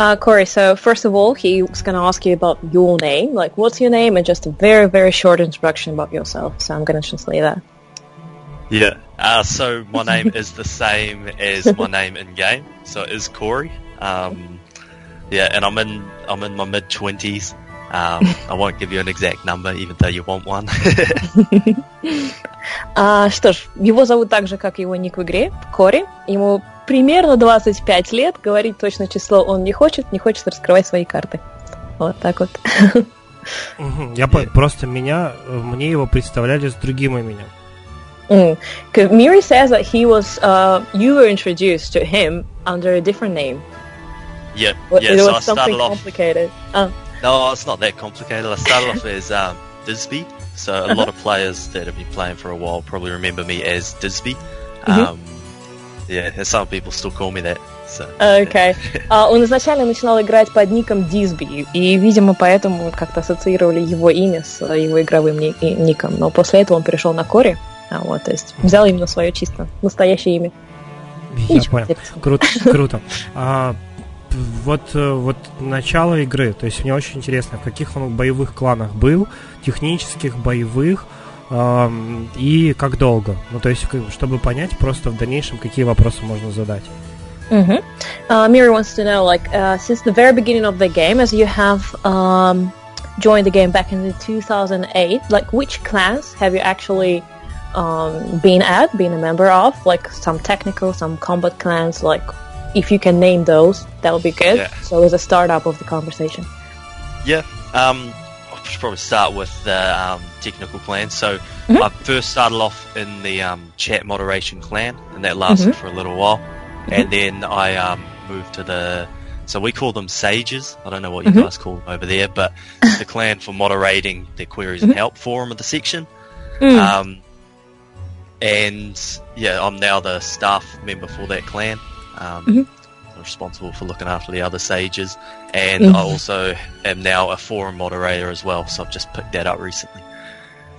Uh, Corey, so first of all, he's going to ask you about your name. Like, what's your name? And just a very, very short introduction about yourself. So I'm going to translate that. Yeah. Uh, so my name is the same as my name in game. So it is Corey. Um, yeah, and I'm in I'm in my mid twenties. Um, I won't give you an exact number, even though you want one. а, что ж, его зовут так же, как его ник в игре, Кори. Ему примерно 25 лет. Говорить точно число он не хочет, не хочет раскрывать свои карты. Вот так вот. Я просто меня, мне его представляли с другим именем. Mm. Miri says that he was, uh, you were introduced to him under a different name. Yeah, yeah. It so was I something started off. complicated. No, it's not that complicated. I started off as um, Disby, so a lot of players that have been playing for a while probably remember me as Disby. Um, yeah, and some people still call me that. So. Окей. А, он изначально начинал играть под ником Дисби, и, видимо, поэтому как-то ассоциировали его имя с его игровым ни- и- ником. Но после этого он перешел на Кори, а, вот, то есть взял именно свое чисто настоящее имя. Я Ничего понял. Круто, круто. А, вот, э, вот начало игры, то есть мне очень интересно, в каких он боевых кланах был, технических, боевых, ам, и как долго. Ну, то есть, чтобы понять просто в дальнейшем, какие вопросы можно задать. Mhm. Uh, Miri wants to know, like, uh, since the very beginning of the game, as you have um, joined the game back in the 2008, like, which clans have you actually um, been at, been a member of? Like, some technical, some combat clans, like, if you can name those, that would be good. Yeah. So, as a startup of the conversation. Yeah, um, I should probably start with the um, technical clan. So Mhm. I first started off in the um, chat moderation clan, and that lasted for a little while. And then I um, moved to the so we call them sages. I don't know what you Mhm. guys call them over there, but the clan for moderating their queries and help forum of the section. Um, and yeah, I'm now the staff member for that clan. Um, Mhm. I'm responsible for looking after the other sages, and Mhm. I also am now a forum moderator as well. So I've just picked that up recently.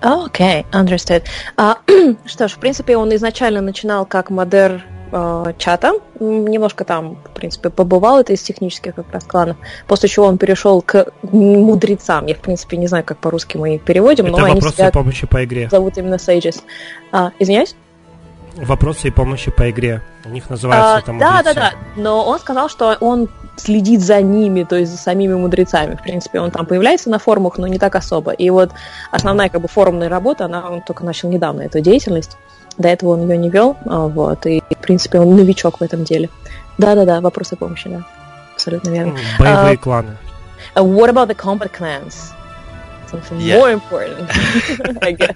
Окей, understood. А, что ж, в принципе, он изначально начинал как модер э, чата, немножко там, в принципе, побывал, это из технических как раз кланов, после чего он перешел к мудрецам. Я, в принципе, не знаю, как по-русски мы их переводим, Это но они себя и помощи по игре. зовут именно Sages. А, извиняюсь? Вопросы и помощи по игре. У них называется А, там да, да, да. Но он сказал, что он следит за ними, то есть за самими мудрецами. В принципе, он там появляется на форумах, но не так особо. И вот основная как бы форумная работа, она он только начал недавно эту деятельность. До этого он ее не вел, а, вот. И в принципе он новичок в этом деле. Да-да-да, вопросы помощи, да. Абсолютно верно. Боевые А, кланы. Uh, what about the combat clans? Something Yeah. more important, I guess.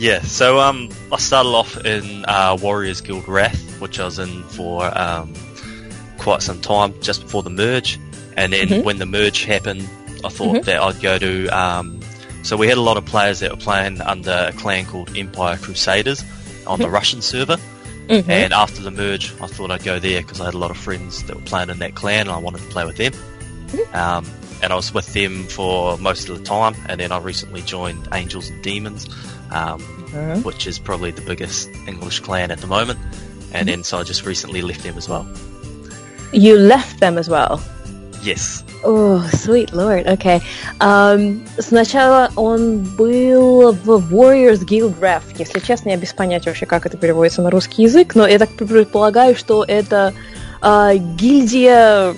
Yeah, so um, I started off in uh, Warriors Guild Wrath, which I was in for um, quite some time just before the merge, and then Mhm. when the merge happened, I thought Mhm. that I'd go to. Um, so we had a lot of players that were playing under a clan called Empire Crusaders on the Russian server, Mhm. and after the merge, I thought I'd go there because I had a lot of friends that were playing in that clan, and I wanted to play with them. Um, and I was with them for most of the time, and then I recently joined Angels and Demons, um, Mhm. which is probably the biggest English clan at the moment. And then so I just recently left them as well. You left them as well. Yes. О, sweet lord, окей. Ам, сначала он был в Warriors Guild Wrath. Если честно, я без понятия вообще, как это переводится на русский язык, но я так предполагаю, что это а, гильдия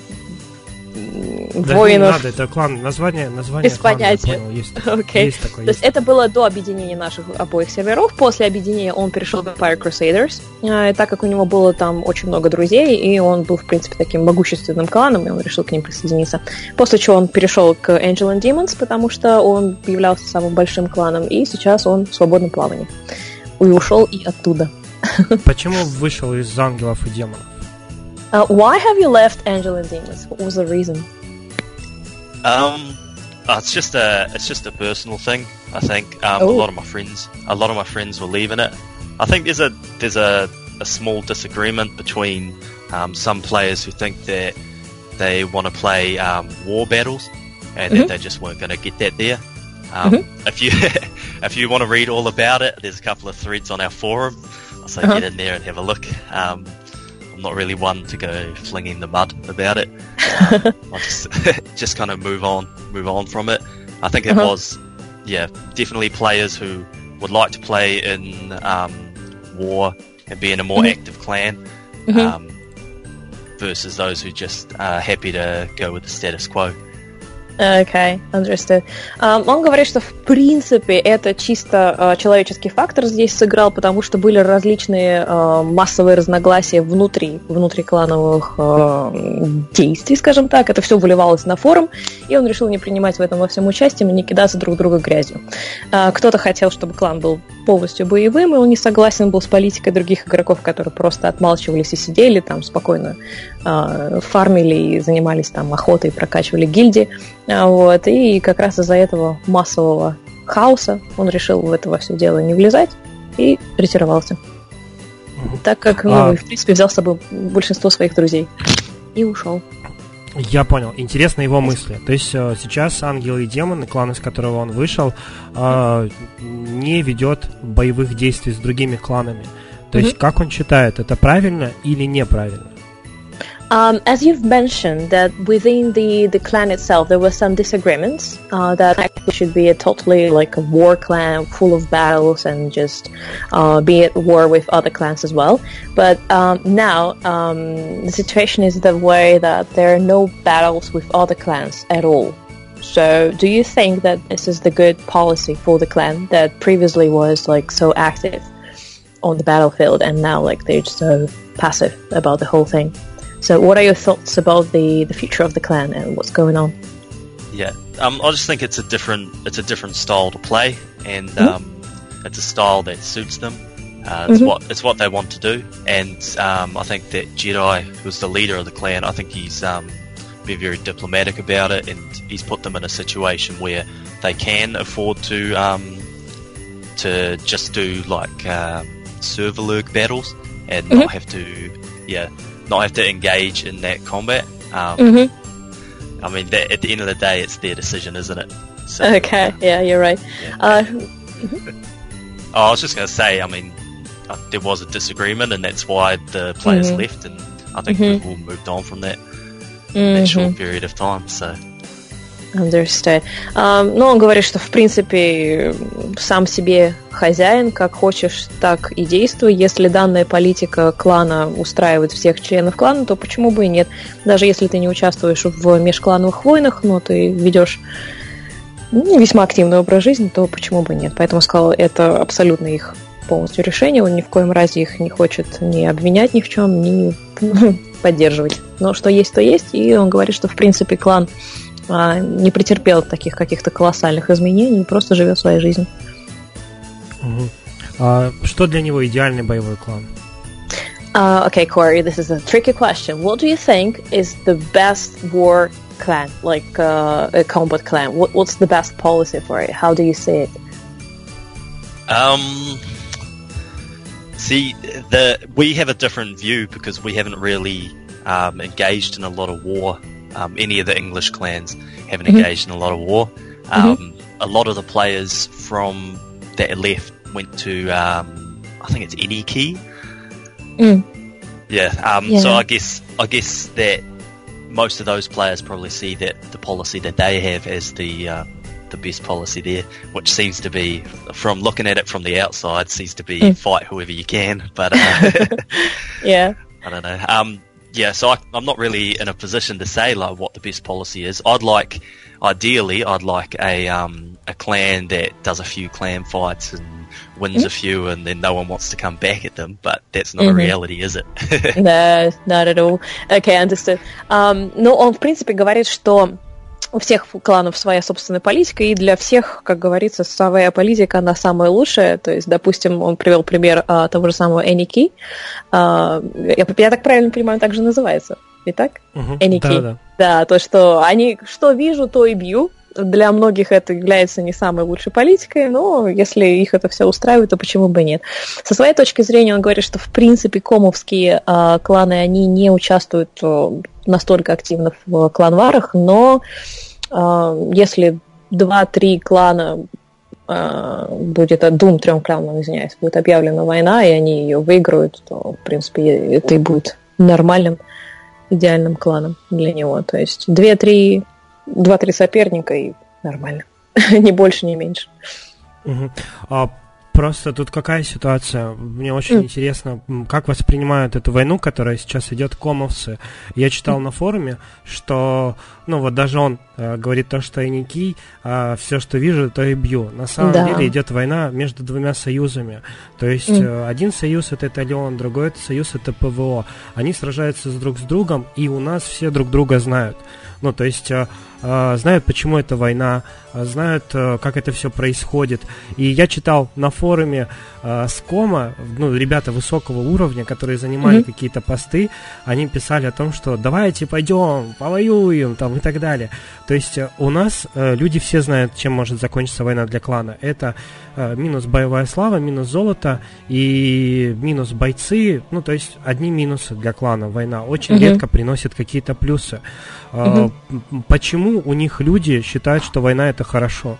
Да не воинов. надо, это клан, название, название Без клана, понятия. понял, есть, Окей. есть такое. То есть это было до объединения наших обоих серверов. После объединения он перешел в Empire Crusaders, а, и так как у него было там очень много друзей, и он был, в принципе, таким могущественным кланом, и он решил к ним присоединиться. После чего он перешел к Angel and Demons, потому что он являлся самым большим кланом, и сейчас он в свободном плавании. И ушел и оттуда. Почему вышел из ангелов и демонов? Uh, why have you left Angel and Demons? What was the reason? Um, uh, it's just a it's just a personal thing. I think um, a Oh. lot of my friends a lot of my friends were leaving it. I think there's a there's a, a small disagreement between um, some players who think that they want to play um, war battles and Mhm. that they just weren't going to get that there. Um, If you if you want to read all about it, there's a couple of threads on our forum. So Uh-huh. get in there and have a look. Um, not really one to go flinging the mud about it. I just, just kind of move on, move on from it. I think it uh-huh. was, yeah, definitely players who would like to play in um, war and be in a more mm-hmm. active clan mm-hmm. um, versus those who just are happy to go with the status quo. Okay, understood. Um, он говорит, что в принципе это чисто э, человеческий фактор здесь сыграл, потому что были различные э, массовые разногласия внутри, внутри клановых э, действий, скажем так. Это все выливалось на форум, и он решил не принимать в этом во всем участие и не кидаться друг друга грязью. А, кто-то хотел, чтобы клан был полностью боевым, и он не согласен был с политикой других игроков, которые просто отмалчивались и сидели там спокойно э, фармили и занимались там охотой, прокачивали гильдии. А, Вот, и как раз из-за этого массового хаоса он решил в это во все дело не влезать и ретировался. Так как, ну, А- в принципе, взял с собой большинство своих друзей и ушел. Я понял. Интересны его мысли. То есть э, сейчас ангелы и демоны, клан, из которого он вышел, э, не ведет боевых действий с другими кланами. То есть, как он считает, это правильно или неправильно? Um, as you've mentioned, that within the, the clan itself, there were some disagreements. Uh, that actually should be a totally like a war clan, full of battles, and just uh, be at war with other clans as well. But um, now um, the situation is the way that there are no battles with other clans at all. So, do you think that this is the good policy for the clan that previously was like so active on the battlefield, and now like they're just so passive about the whole thing? So, what are your thoughts about the, the future of the clan and what's going on? Yeah, um, I just think it's a different it's a different style to play, and Mhm. um, it's a style that suits them. Uh, it's Mhm. what it's what they want to do, and um, I think that Jedi, who's the leader of the clan, I think he's um, been very diplomatic about it, and he's put them in a situation where they can afford to um, to just do like um, server lurk battles and Mhm. not have to, yeah, not have to engage in that combat. Um, mm-hmm. I mean, that, at the end of the day, it's their decision, isn't it? So, okay. Yeah, you're right. Yeah. Uh, oh, I was just going to say. I mean, uh, there was a disagreement, and that's why the players mm-hmm. left, and I think mm-hmm. we've all moved on from that that mm-hmm. short period of time. So. Understood. А, ну, он говорит, что, в принципе, сам себе хозяин, как хочешь, так и действуй. Если данная политика клана устраивает всех членов клана, то почему бы и нет? Даже если ты не участвуешь в межклановых войнах, но ты ведешь ну, весьма активный образ жизни, то почему бы нет? Поэтому сказал, это абсолютно их полностью решение. Он ни в коем разе их не хочет ни обвинять ни в чем, ни поддерживать. Но что есть, то есть. И он говорит, что, в принципе, клан не претерпел таких каких-то колоссальных изменений и просто живет своей жизнью. Мгм. А что для него идеальный боевой клан? Uh, okay, Corey, this is a tricky question. What do you think is the best war clan, like uh, a combat clan? What, what's the best policy for it? How do you see it? um, see, the we have a different view because we haven't really um, engaged in a lot of war. um, any of the English clans haven't Mhm. engaged in a lot of war. Um, A lot of the players from that left went to, um, I think it's Eniki. Mm. Yeah. Um, So I guess I guess that most of those players probably see that the policy that they have as the uh, the best policy there, which seems to be, from looking at it from the outside, seems to be Mm. fight whoever you can. But uh, Yeah. I don't know. Um, yeah, so I, I'm not really in a position to say like what the best policy is. I'd like, ideally, I'd like a um, a clan that does a few clan fights and wins a few, and then no one wants to come back at them. But that's not a Mhm. reality, is it? No, not at all. Okay, understood. Um, ну, он, в принципе, говорит, что у всех кланов своя собственная политика, и для всех, как говорится, своя политика, она самая лучшая. То есть, допустим, он привел пример а, того же самого Эники. А, я, я так правильно понимаю, так же называется. И так? Мгм. Эники. Да-да. Да, то, что они что вижу, то и бью. Для многих это является не самой лучшей политикой, но если их это все устраивает, то почему бы нет. Со своей точки зрения он говорит, что в принципе комовские э, кланы, они не участвуют э, настолько активно в кланварах, но э, если два-три клана э, будет, от двум трем кланам, извиняюсь, будет объявлена война, и они ее выиграют, то, в принципе, это и будет нормальным идеальным кланом для него. То есть две-три, два-три соперника и нормально. ни больше, ни меньше. Угу. А Просто тут какая ситуация? Мне очень mm. интересно, как воспринимают эту войну, которая сейчас идет комовцы. Я читал mm. на форуме, что, ну вот даже он э, говорит то, что я не кий, а все, что вижу, то и бью. На самом да. деле идет война между двумя союзами. То есть mm. э, один союз это Италион, другой это союз это ПВО. Они сражаются с друг с другом, и у нас все друг друга знают. Ну, то есть э, э, знают, почему это война, э, знают, как это все происходит. И я читал на форуме э, Скома, ну, ребята высокого уровня, которые занимали mm-hmm. какие-то посты, они писали о том, что давайте пойдем, повоюем, там, и так далее. То есть у нас э, люди все знают, чем может закончиться война для клана. Это минус боевая слава, минус золото и минус бойцы. Ну, то есть одни минусы для клана война. Очень mm-hmm. редко приносит какие-то плюсы. Mm-hmm. Почему у них люди считают, что война это хорошо?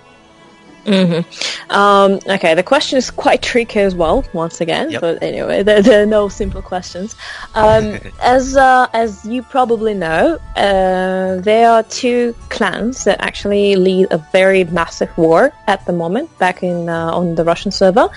Mm-hmm. Um, okay, the question is quite tricky as well. Once again, yep. but anyway, there, there, are no simple questions. Um, as uh, as you probably know, uh, there are two clans that actually lead a very massive war at the moment back in uh, on the Russian server,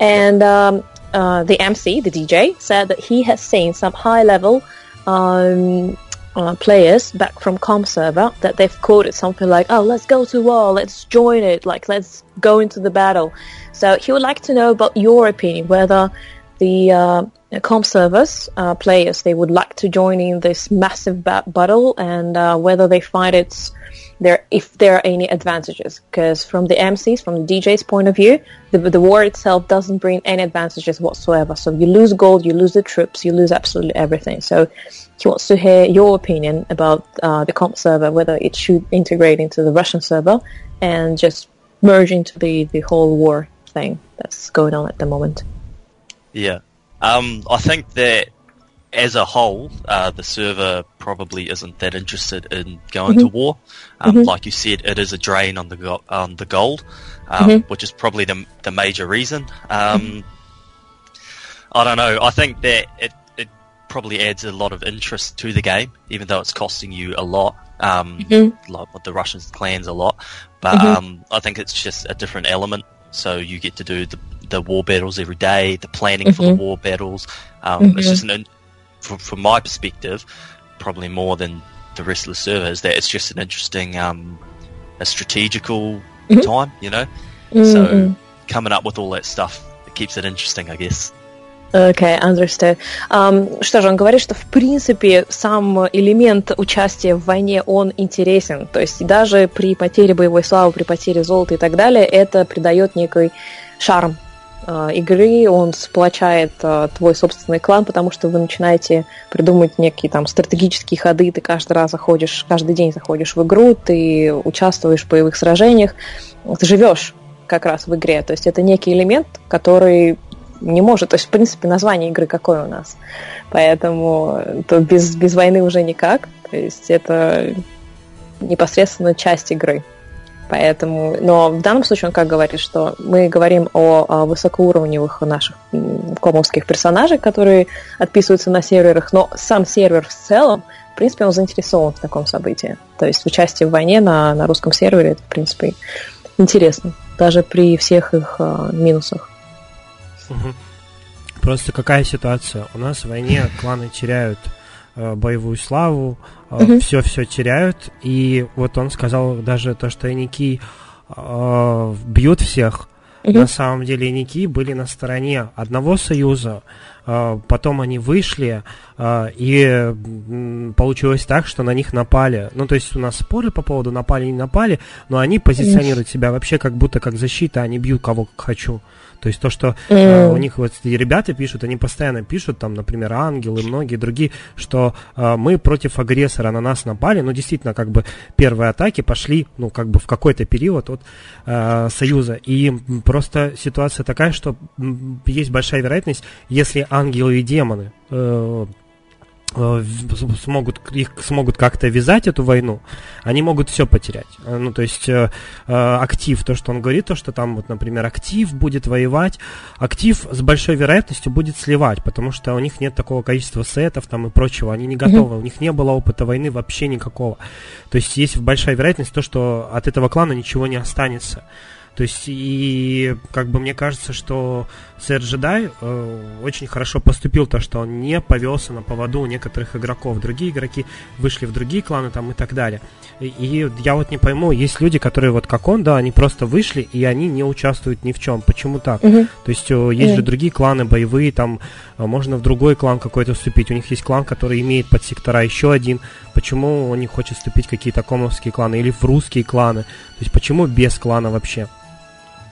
and um, uh, the MC, the DJ, said that he has seen some high level um, uh, players back from com server that they've quoted something like, "Oh, let's go to war, let's join it, like let's go into the battle." So he would like to know about your opinion whether the uh, com servers uh, players they would like to join in this massive ba- battle and uh, whether they find it's there if there are any advantages. Because from the MCs from the DJ's point of view the, the war itself doesn't bring any advantages whatsoever. So you lose gold you lose the troops you lose absolutely everything. So he wants to hear your opinion about uh, the comp server whether it should integrate into the Russian server and just merge into the, the whole war thing that's going on at the moment yeah um, I think that as a whole, uh, the server probably isn't that interested in going mm-hmm. to war. Um, mm-hmm. Like you said, it is a drain on the go- on the gold, um, mm-hmm. which is probably the the major reason. Um, mm-hmm. I don't know. I think that it it probably adds a lot of interest to the game, even though it's costing you a lot. Um, mm-hmm. like the Russians clans a lot, but mm-hmm. um, I think it's just a different element. So you get to do the the war battles every day, the planning for the war battles. Um, it's just an from, from my perspective, probably more than the rest of the servers, that it's just an interesting, um, a strategical mm-hmm. time, you know. Mm-hmm. So coming up with all that stuff, it keeps it interesting, I guess. Okay, understood. Um, что же, он говорит, что в принципе сам элемент участия в войне, он интересен. То есть даже при потере боевой славы, при потере золота и так далее, это придает некий шарм Э, игры, он сплочает э, твой собственный клан, потому что вы начинаете придумать некие там стратегические ходы, ты каждый раз заходишь, каждый день заходишь в игру, ты участвуешь в боевых сражениях, ты живешь как раз в игре. То есть это некий элемент, который не может. То есть, в принципе, название игры какое у нас. Поэтому то без, без войны уже никак. То есть это непосредственно часть игры. Поэтому, но в данном случае он как говорит, что мы говорим о, о высокоуровневых наших комовских персонажей, которые отписываются на серверах, но сам сервер в целом, в принципе, он заинтересован в таком событии. То есть участие в войне на, на русском сервере, это, в принципе, интересно, даже при всех их э, минусах. Просто какая ситуация? У нас в войне кланы теряют Э, боевую славу, все-все теряют. И вот он сказал даже то, что Ники э, бьют всех. На самом деле Ники были на стороне одного союза, э, потом они вышли, э, и получилось так, что на них напали. Ну, то есть у нас споры по поводу напали, не напали, но они позиционируют себя вообще как будто как защита, они бьют кого как хочу. То есть то, что э, у них вот ребята пишут, они постоянно пишут, там, например, ангелы, многие другие, что э, мы против агрессора на нас напали, но действительно, как бы первые атаки пошли, ну, как бы в какой-то период от э, Союза. И просто ситуация такая, что есть большая вероятность, если ангелы и демоны Э, смогут, их смогут как-то вязать эту войну, они могут все потерять. Э, ну, то есть э, актив, то, что он говорит, то, что там, вот, например, актив будет воевать, актив с большой вероятностью будет сливать, потому что у них нет такого количества сетов там и прочего, они не готовы, mm-hmm. у них не было опыта войны вообще никакого. То есть есть большая вероятность то, что от этого клана ничего не останется. То есть, и как бы мне кажется, что сэр Джедай э, очень хорошо поступил, то, что он не повелся на поводу у некоторых игроков. Другие игроки вышли в другие кланы там и так далее. И, и я вот не пойму, есть люди, которые вот как он, да, они просто вышли, и они не участвуют ни в чем. Почему так? Mm-hmm. То есть, э, есть mm-hmm. же другие кланы боевые, там э, можно в другой клан какой-то вступить. У них есть клан, который имеет подсектора еще один. Почему он не хочет вступить в какие-то комовские кланы или в русские кланы? То есть, почему без клана вообще?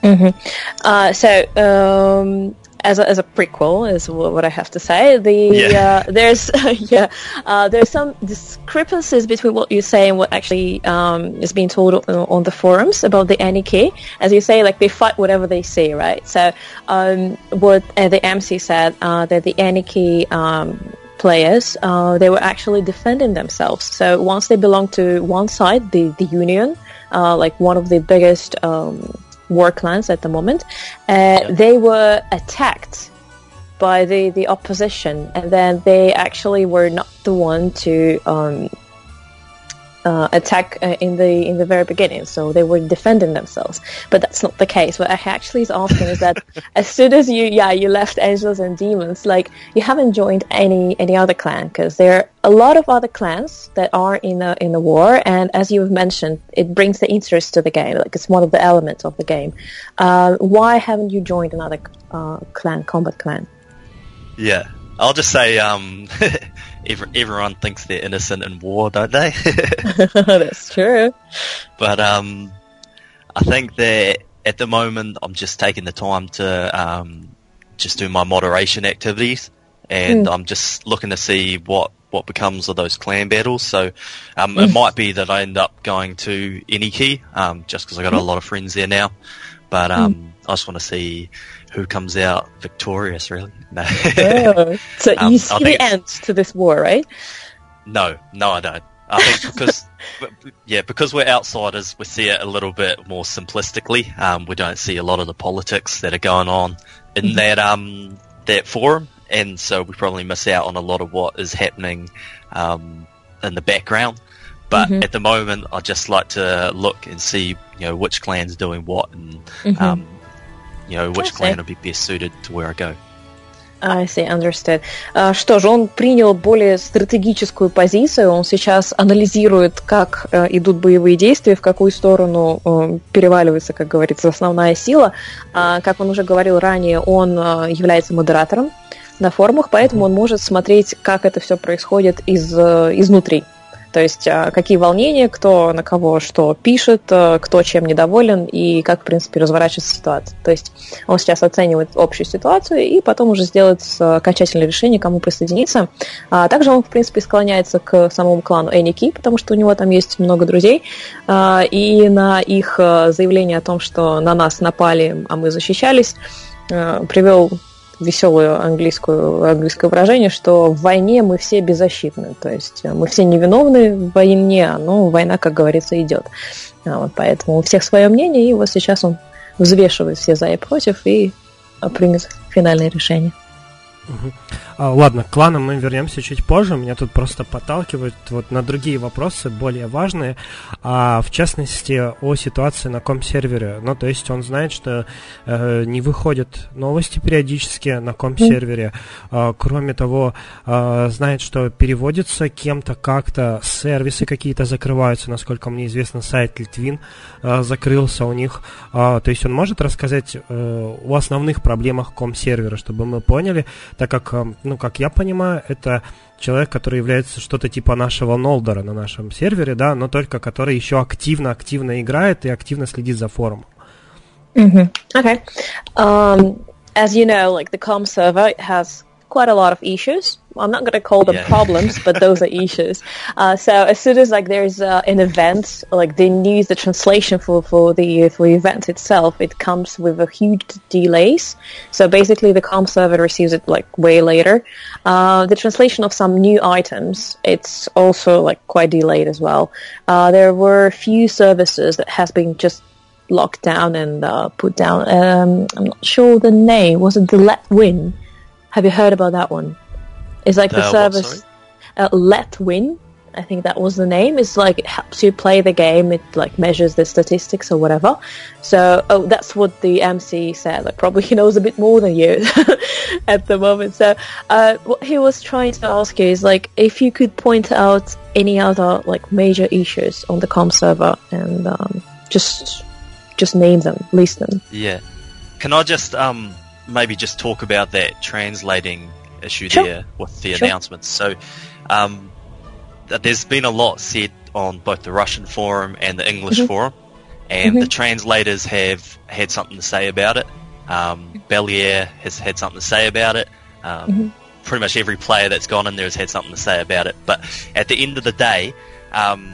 Mm-hmm. Uh, so, um, as a, as a prequel is what I have to say. The yeah. uh, there's yeah uh, there's some discrepancies between what you say and what actually um, is being told on, on, the forums about the Aniki. As you say, like they fight whatever they see, right? So um, what uh, the MC said uh, that the Aniki um, players uh, they were actually defending themselves. So once they belong to one side, the the Union, uh, like one of the biggest. Um, war clans at the moment, uh, they were attacked by the, the opposition, and then they actually were not the one to um, uh, attack uh, in the in the very beginning, so they were defending themselves. But that's not the case. What I actually is asking is that as soon as you yeah you left angels and demons, like you haven't joined any any other clan because there are a lot of other clans that are in the in the war, and as you've mentioned, it brings the interest to the game. Like it's one of the elements of the game. Uh, why haven't you joined another uh, clan, combat clan? Yeah, I'll just say um, everyone thinks they're innocent in war, don't they? That's true. But um, I think that at the moment I'm just taking the time to um, just do my moderation activities, and mm. I'm just looking to see what what becomes of those clan battles. So um, it might be that I end up going to Eniki, um, just because I got a hmm. lot of friends there now. But um, mm. I just want to see who comes out victorious, really. No. oh, so um, you see the end to this war, right? No, no, I don't. I think because, yeah, because we're outsiders, we see it a little bit more simplistically. Um, we don't see a lot of the politics that are going on in mm-hmm. that um, that forum, and so we probably miss out on a lot of what is happening um, in the background. But mm-hmm. at the moment, I just like to look and see, you know, which clan's doing what, and mm-hmm. You know, which clan will be best suited to where I go. I see, understood. Uh, что же, он принял более стратегическую позицию, он сейчас анализирует, как uh, идут боевые действия, в какую сторону uh, переваливается, как говорится, основная сила. Uh, как он уже говорил ранее, он uh, является модератором на форумах, поэтому он может смотреть, как это все происходит из, изнутри. То есть а, какие волнения, кто на кого что пишет, э, кто чем недоволен и как, в принципе, разворачивается ситуация. То есть он сейчас оценивает общую ситуацию и потом уже сделает окончательное решение, кому присоединиться. А также он, в принципе, склоняется к самому клану Эники, потому что у него там есть много друзей. А, и на их э, заявление о том, что на нас напали, а мы защищались, э, привел веселое английскую, английское выражение, что в войне мы все беззащитны. То есть э, мы все невиновны в войне, но война, как говорится, идет. А вот, поэтому у всех свое мнение, и вот сейчас он взвешивает все за и против и примет финальное решение. А, ладно, к кланам мы вернемся чуть позже. Меня тут просто подталкивают вот на другие вопросы, более важные. А, в частности, о ситуации на ком-сервере. Ну, то есть он знает, что э, не выходят новости периодически на ком-сервере. А, кроме того, а, знает, что переводится кем-то как-то, сервисы какие-то закрываются. Насколько мне известно, сайт Литвин а, закрылся у них. А, то есть он может рассказать а, о основных проблемах ком-сервера, чтобы мы поняли, так как ну, как я понимаю, это человек, который является что-то типа нашего Нолдера на нашем сервере, да, но только который еще активно-активно играет и активно следит за форумом. Mm-hmm. Okay. Um, as you know, like the com server has quite a lot of issues. I'm not going to call them Yeah. problems, but those are issues. Uh, so as soon as like there's uh, an event, like the news, the translation for, for the for the event itself, it comes with a huge delays. So basically, the com server receives it like way later. Uh, the translation of some new items, it's also like quite delayed as well. Uh, there were a few services that has been just locked down and uh, put down. Um, I'm not sure the name. Was it the Let Win? Have you heard about that one? It's like the, The what, service uh, Let Win. I think that was the name. It's like it helps you play the game. It like measures the statistics or whatever. So, oh, that's what the MC said. Like probably he knows a bit more than you at the moment. So, uh, what he was trying to ask you is like if you could point out any other like major issues on the com server and um, just just name them, list them. Yeah. Can I just um maybe just talk about that translating issue Sure. there with the Sure. announcements? So, um, there's been a lot said on both the Russian forum and the English Mhm. forum, and Mhm. the translators have had something to say about it. Um, Bellier has had something to say about it. Um, Mhm. Pretty much every player that's gone in there has had something to say about it. But at the end of the day, um,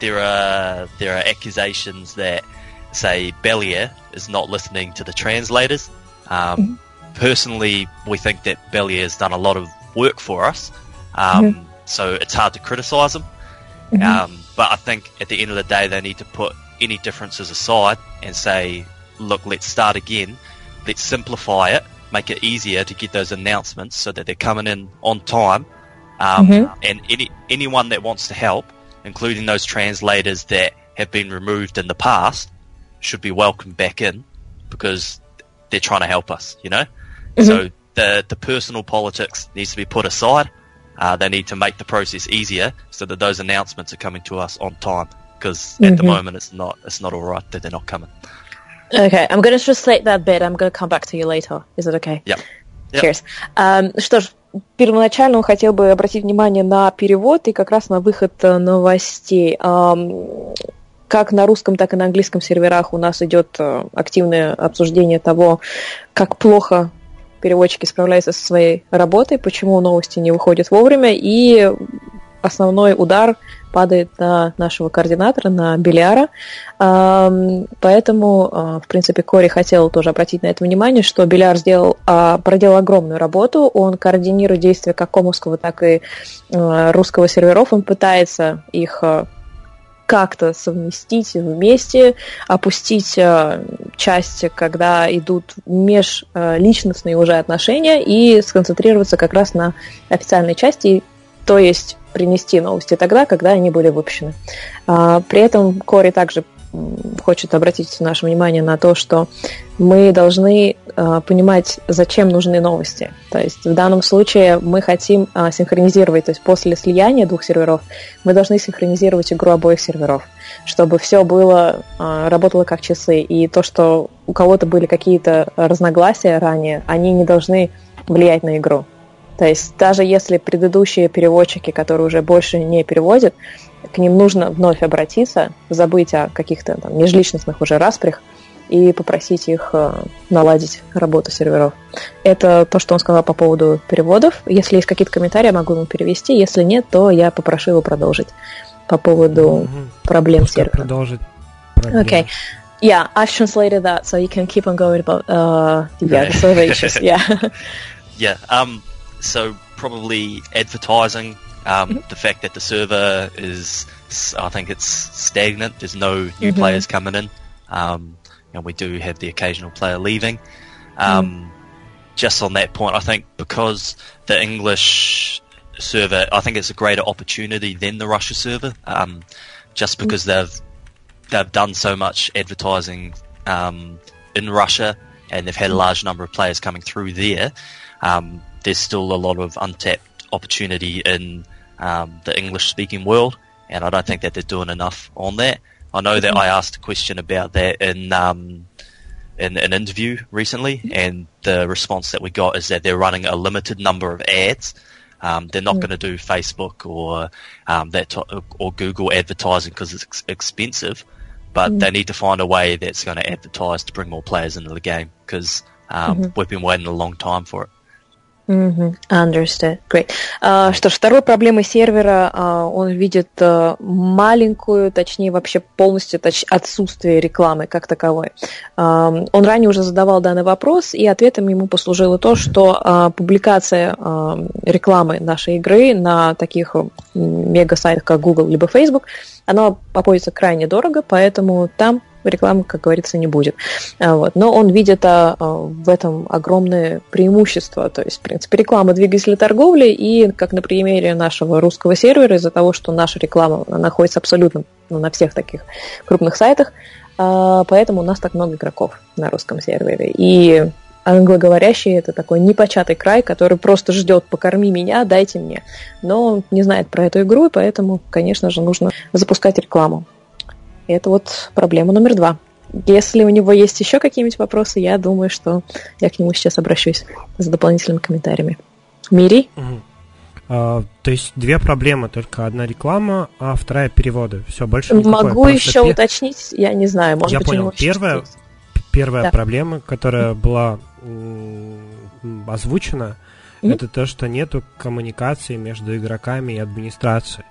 there are there are accusations that say Bellier is not listening to the translators. Um, Personally, we think that Bellier has done a lot of work for us, um, so it's hard to criticise him. Mhm. Um, but I think at the end of the day, they need to put any differences aside and say, look, let's start again. Let's simplify it, make it easier to get those announcements so that they're coming in on time. Um, Mhm. And any anyone that wants to help, including those translators that have been removed in the past, should be welcomed back in because they're trying to help us. You know, so the the personal politics needs to be put aside. Uh, they need to make the process easier so that those announcements are coming to us on time. Because at the Mhm. moment, it's not it's not all right that they're not coming. Okay, I'm gonna translate that bit. I'm gonna come back to you later. Is it okay? Yep. Yep. Cheers. Эм, что ж, первоначально он хотел бы обратить внимание на перевод и как раз на выход э, новостей. Эм, как на русском, так и на английском серверах у нас идет э, активное обсуждение того, как плохо переводчики справляются со своей работой, почему новости не выходят вовремя, и основной удар падает на нашего координатора, на Белиара. Поэтому, а, в принципе, Кори хотел тоже обратить на это внимание, что Беляр сделал, а, проделал огромную работу. Он координирует действия как комовского, так и а, русского серверов. Он пытается их как-то совместить вместе, опустить а, часть, когда идут межличностные уже отношения, и сконцентрироваться как раз на официальной части, то есть принести новости тогда, когда они были выпущены. А, При этом Кори также хочет обратить наше внимание на то, что мы должны а, понимать, зачем нужны новости. То есть в данном случае мы хотим а, синхронизировать, то есть после слияния двух серверов мы должны синхронизировать игру обоих серверов, чтобы все было а, работало как часы. И то, что у кого-то были какие-то разногласия ранее, они не должны влиять на игру. То есть даже если предыдущие переводчики, которые уже больше не переводят, к ним нужно вновь обратиться, забыть о каких-то там межличностных уже распрях и попросить их э, наладить работу серверов. Это то, что он сказал по поводу переводов. Если есть какие-то комментарии, я могу ему перевести. Если нет, то я попрошу его продолжить по поводу Мгм. проблем Пускай сервера. продолжит. проблемы. Okay. Yeah, I've translated that, so you can keep on going about uh, yeah, the server issues. Yeah. Yeah. Um. So probably advertising. Um, The fact that the server is, I think it's stagnant. There's no new Mhm. players coming in. Um, and we do have the occasional player leaving. Um, Just on that point, I think because the English server, I think it's a greater opportunity than the Russia server. Um, just because they've they've done so much advertising um, in Russia and they've had a large number of players coming through there. Um, there's still a lot of untapped opportunity in um, the English speaking world, and I don't think that they're doing enough on that. I know that I asked a question about that in um, in an interview recently, and the response that we got is that they're running a limited number of ads. Um, they're not going to do Facebook or um, that to- or Google advertising because it's ex- expensive, but they need to find a way that's going to advertise to bring more players into the game because um, we've been waiting a long time for it. Mm-hmm. Understood. Great. Uh, что ж, второй проблемой сервера uh, он видит uh, маленькую, точнее вообще полностью точ- отсутствие рекламы как таковой. Uh, он ранее уже задавал данный вопрос, и ответом ему послужило то, что uh, публикация uh, рекламы нашей игры на таких мега-сайтах, как Google либо Facebook, она обходится крайне дорого, поэтому там рекламы, как говорится, не будет. А, вот. Но он видит а, а, в этом огромное преимущество. То есть, в принципе, реклама двигателя торговли, и, как на примере нашего русского сервера, из-за того, что наша реклама находится абсолютно ну, на всех таких крупных сайтах, поэтому у нас так много игроков на русском сервере. И англоговорящий это такой непочатый край, который просто ждет покорми меня, дайте мне. Но он не знает про эту игру, и поэтому, конечно же, нужно запускать рекламу. Это вот проблема номер два. Если у него есть еще какие-нибудь вопросы, я думаю, что я к нему сейчас обращусь с дополнительными комментариями. Мири? Угу. А, то есть две проблемы, только одна реклама, а вторая переводы. Все, больше никакой. Могу еще пер... уточнить, я не знаю, может я быть, понял. Первая, первая да. проблема, которая была озвучена, mm-hmm. это то, что нету коммуникации между игроками и администрацией.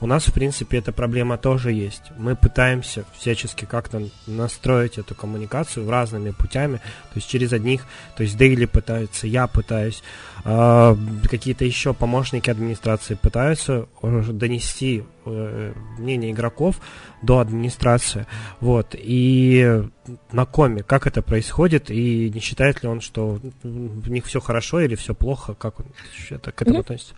У нас, в принципе, эта проблема тоже есть. Мы пытаемся всячески как-то настроить эту коммуникацию разными путями, то есть через одних, то есть Дейли пытается, я пытаюсь, э, какие-то еще помощники администрации пытаются донести э, мнение игроков до администрации. Вот. И на коме, как это происходит, и не считает ли он, что в них все хорошо или все плохо, как он это, к этому mm-hmm. относится?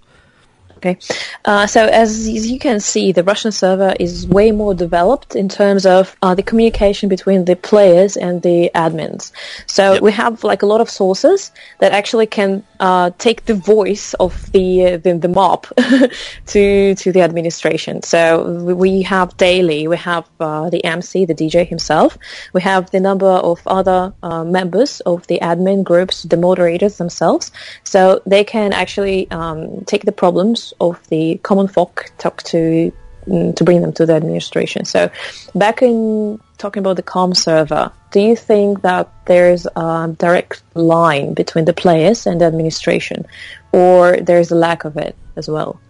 Okay, uh, so as you can see, the Russian server is way more developed in terms of uh, the communication between the players and the admins. So yep. we have like a lot of sources that actually can uh, take the voice of the the, the mob to to the administration. So we have daily, we have uh, the MC, the DJ himself. We have the number of other uh, members of the admin groups, the moderators themselves. So they can actually um, take the problems of the common folk talk to mm, to bring them to the administration. So, back in talking about the COM server, do you think that there's a direct line between the players and the administration, or there's a lack of it as well?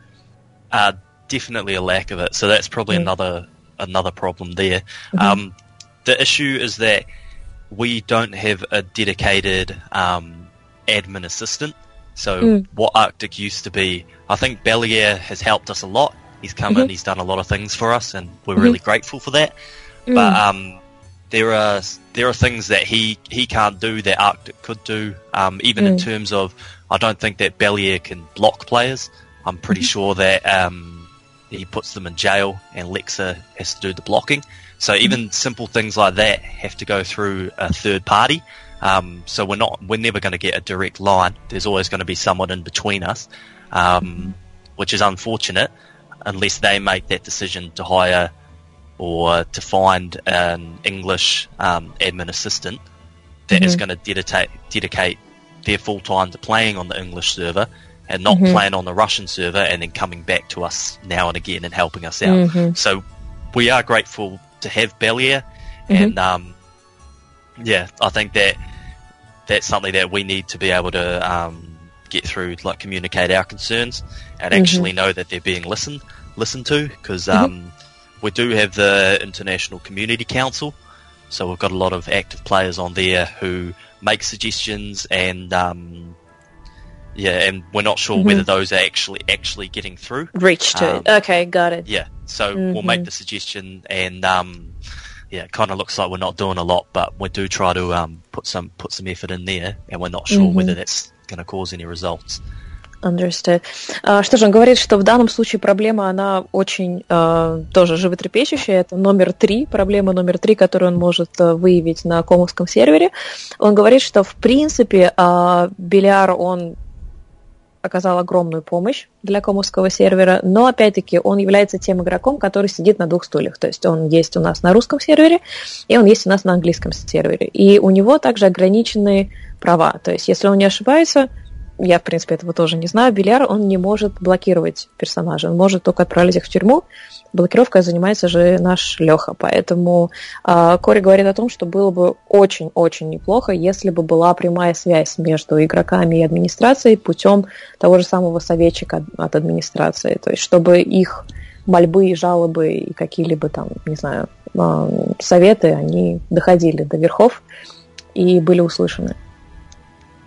Uh, definitely a lack of it. So that's probably mm. another another problem there. Mm-hmm. Um, the issue is that we don't have a dedicated um, admin assistant. So mm. what Arctic used to be, I think Bellier has helped us a lot. He's come mm-hmm. in, he's done a lot of things for us, and we're mm-hmm. really grateful for that. Mm. But um, there are there are things that he he can't do that Arctic could do. Um, even mm. in terms of, I don't think that Bellier can block players. I'm pretty mm-hmm. sure that um, he puts them in jail, and Lexa has to do the blocking. So even simple things like that have to go through a third party. Um, so we're not, we're never going to get a direct line. There's always going to be someone in between us, um, which is unfortunate unless they make that decision to hire or to find an English um, admin assistant that mm-hmm. is going to dedicate, dedicate their full time to playing on the English server and not mm-hmm. playing on the Russian server and then coming back to us now and again and helping us out. Mm-hmm. So we are grateful to have Bellier mm-hmm. and um, yeah, I think that that's something that we need to be able to um, get through, like communicate our concerns and mm-hmm. actually know that they're being listened listened to. Because mm-hmm. um, we do have the International Community Council, so we've got a lot of active players on there who make suggestions and um, yeah, and we're not sure mm-hmm. whether those are actually actually getting through. Reach to it. Um, okay, got it. Yeah, so we'll make mm-hmm. the suggestion and um, yeah, it kind of looks like we're not doing a lot, but we do try to um, put some put some effort in there, and we're not sure mm-hmm. whether that's going to cause any results. Understood. Uh, что же, он говорит, что в данном случае проблема, она очень uh, тоже животрепещущая. Это номер три, проблема номер три, которую он может uh, выявить на комовском сервере. Он говорит, что в принципе Беляр, он оказал огромную помощь для комовского сервера, но опять-таки он является тем игроком, который сидит на двух стульях. То есть он есть у нас на русском сервере, и он есть у нас на английском сервере. И у него также ограниченные права. То есть, если он не ошибается, я, в принципе, этого тоже не знаю, Беляр, он не может блокировать персонажа, он может только отправить их в тюрьму. Блокировкой занимается же наш Леха, поэтому э, Кори говорит о том, что было бы очень-очень неплохо, если бы была прямая связь между игроками и администрацией путем того же самого советчика от администрации, то есть чтобы их мольбы и жалобы и какие-либо там, не знаю, советы, они доходили до верхов и были услышаны.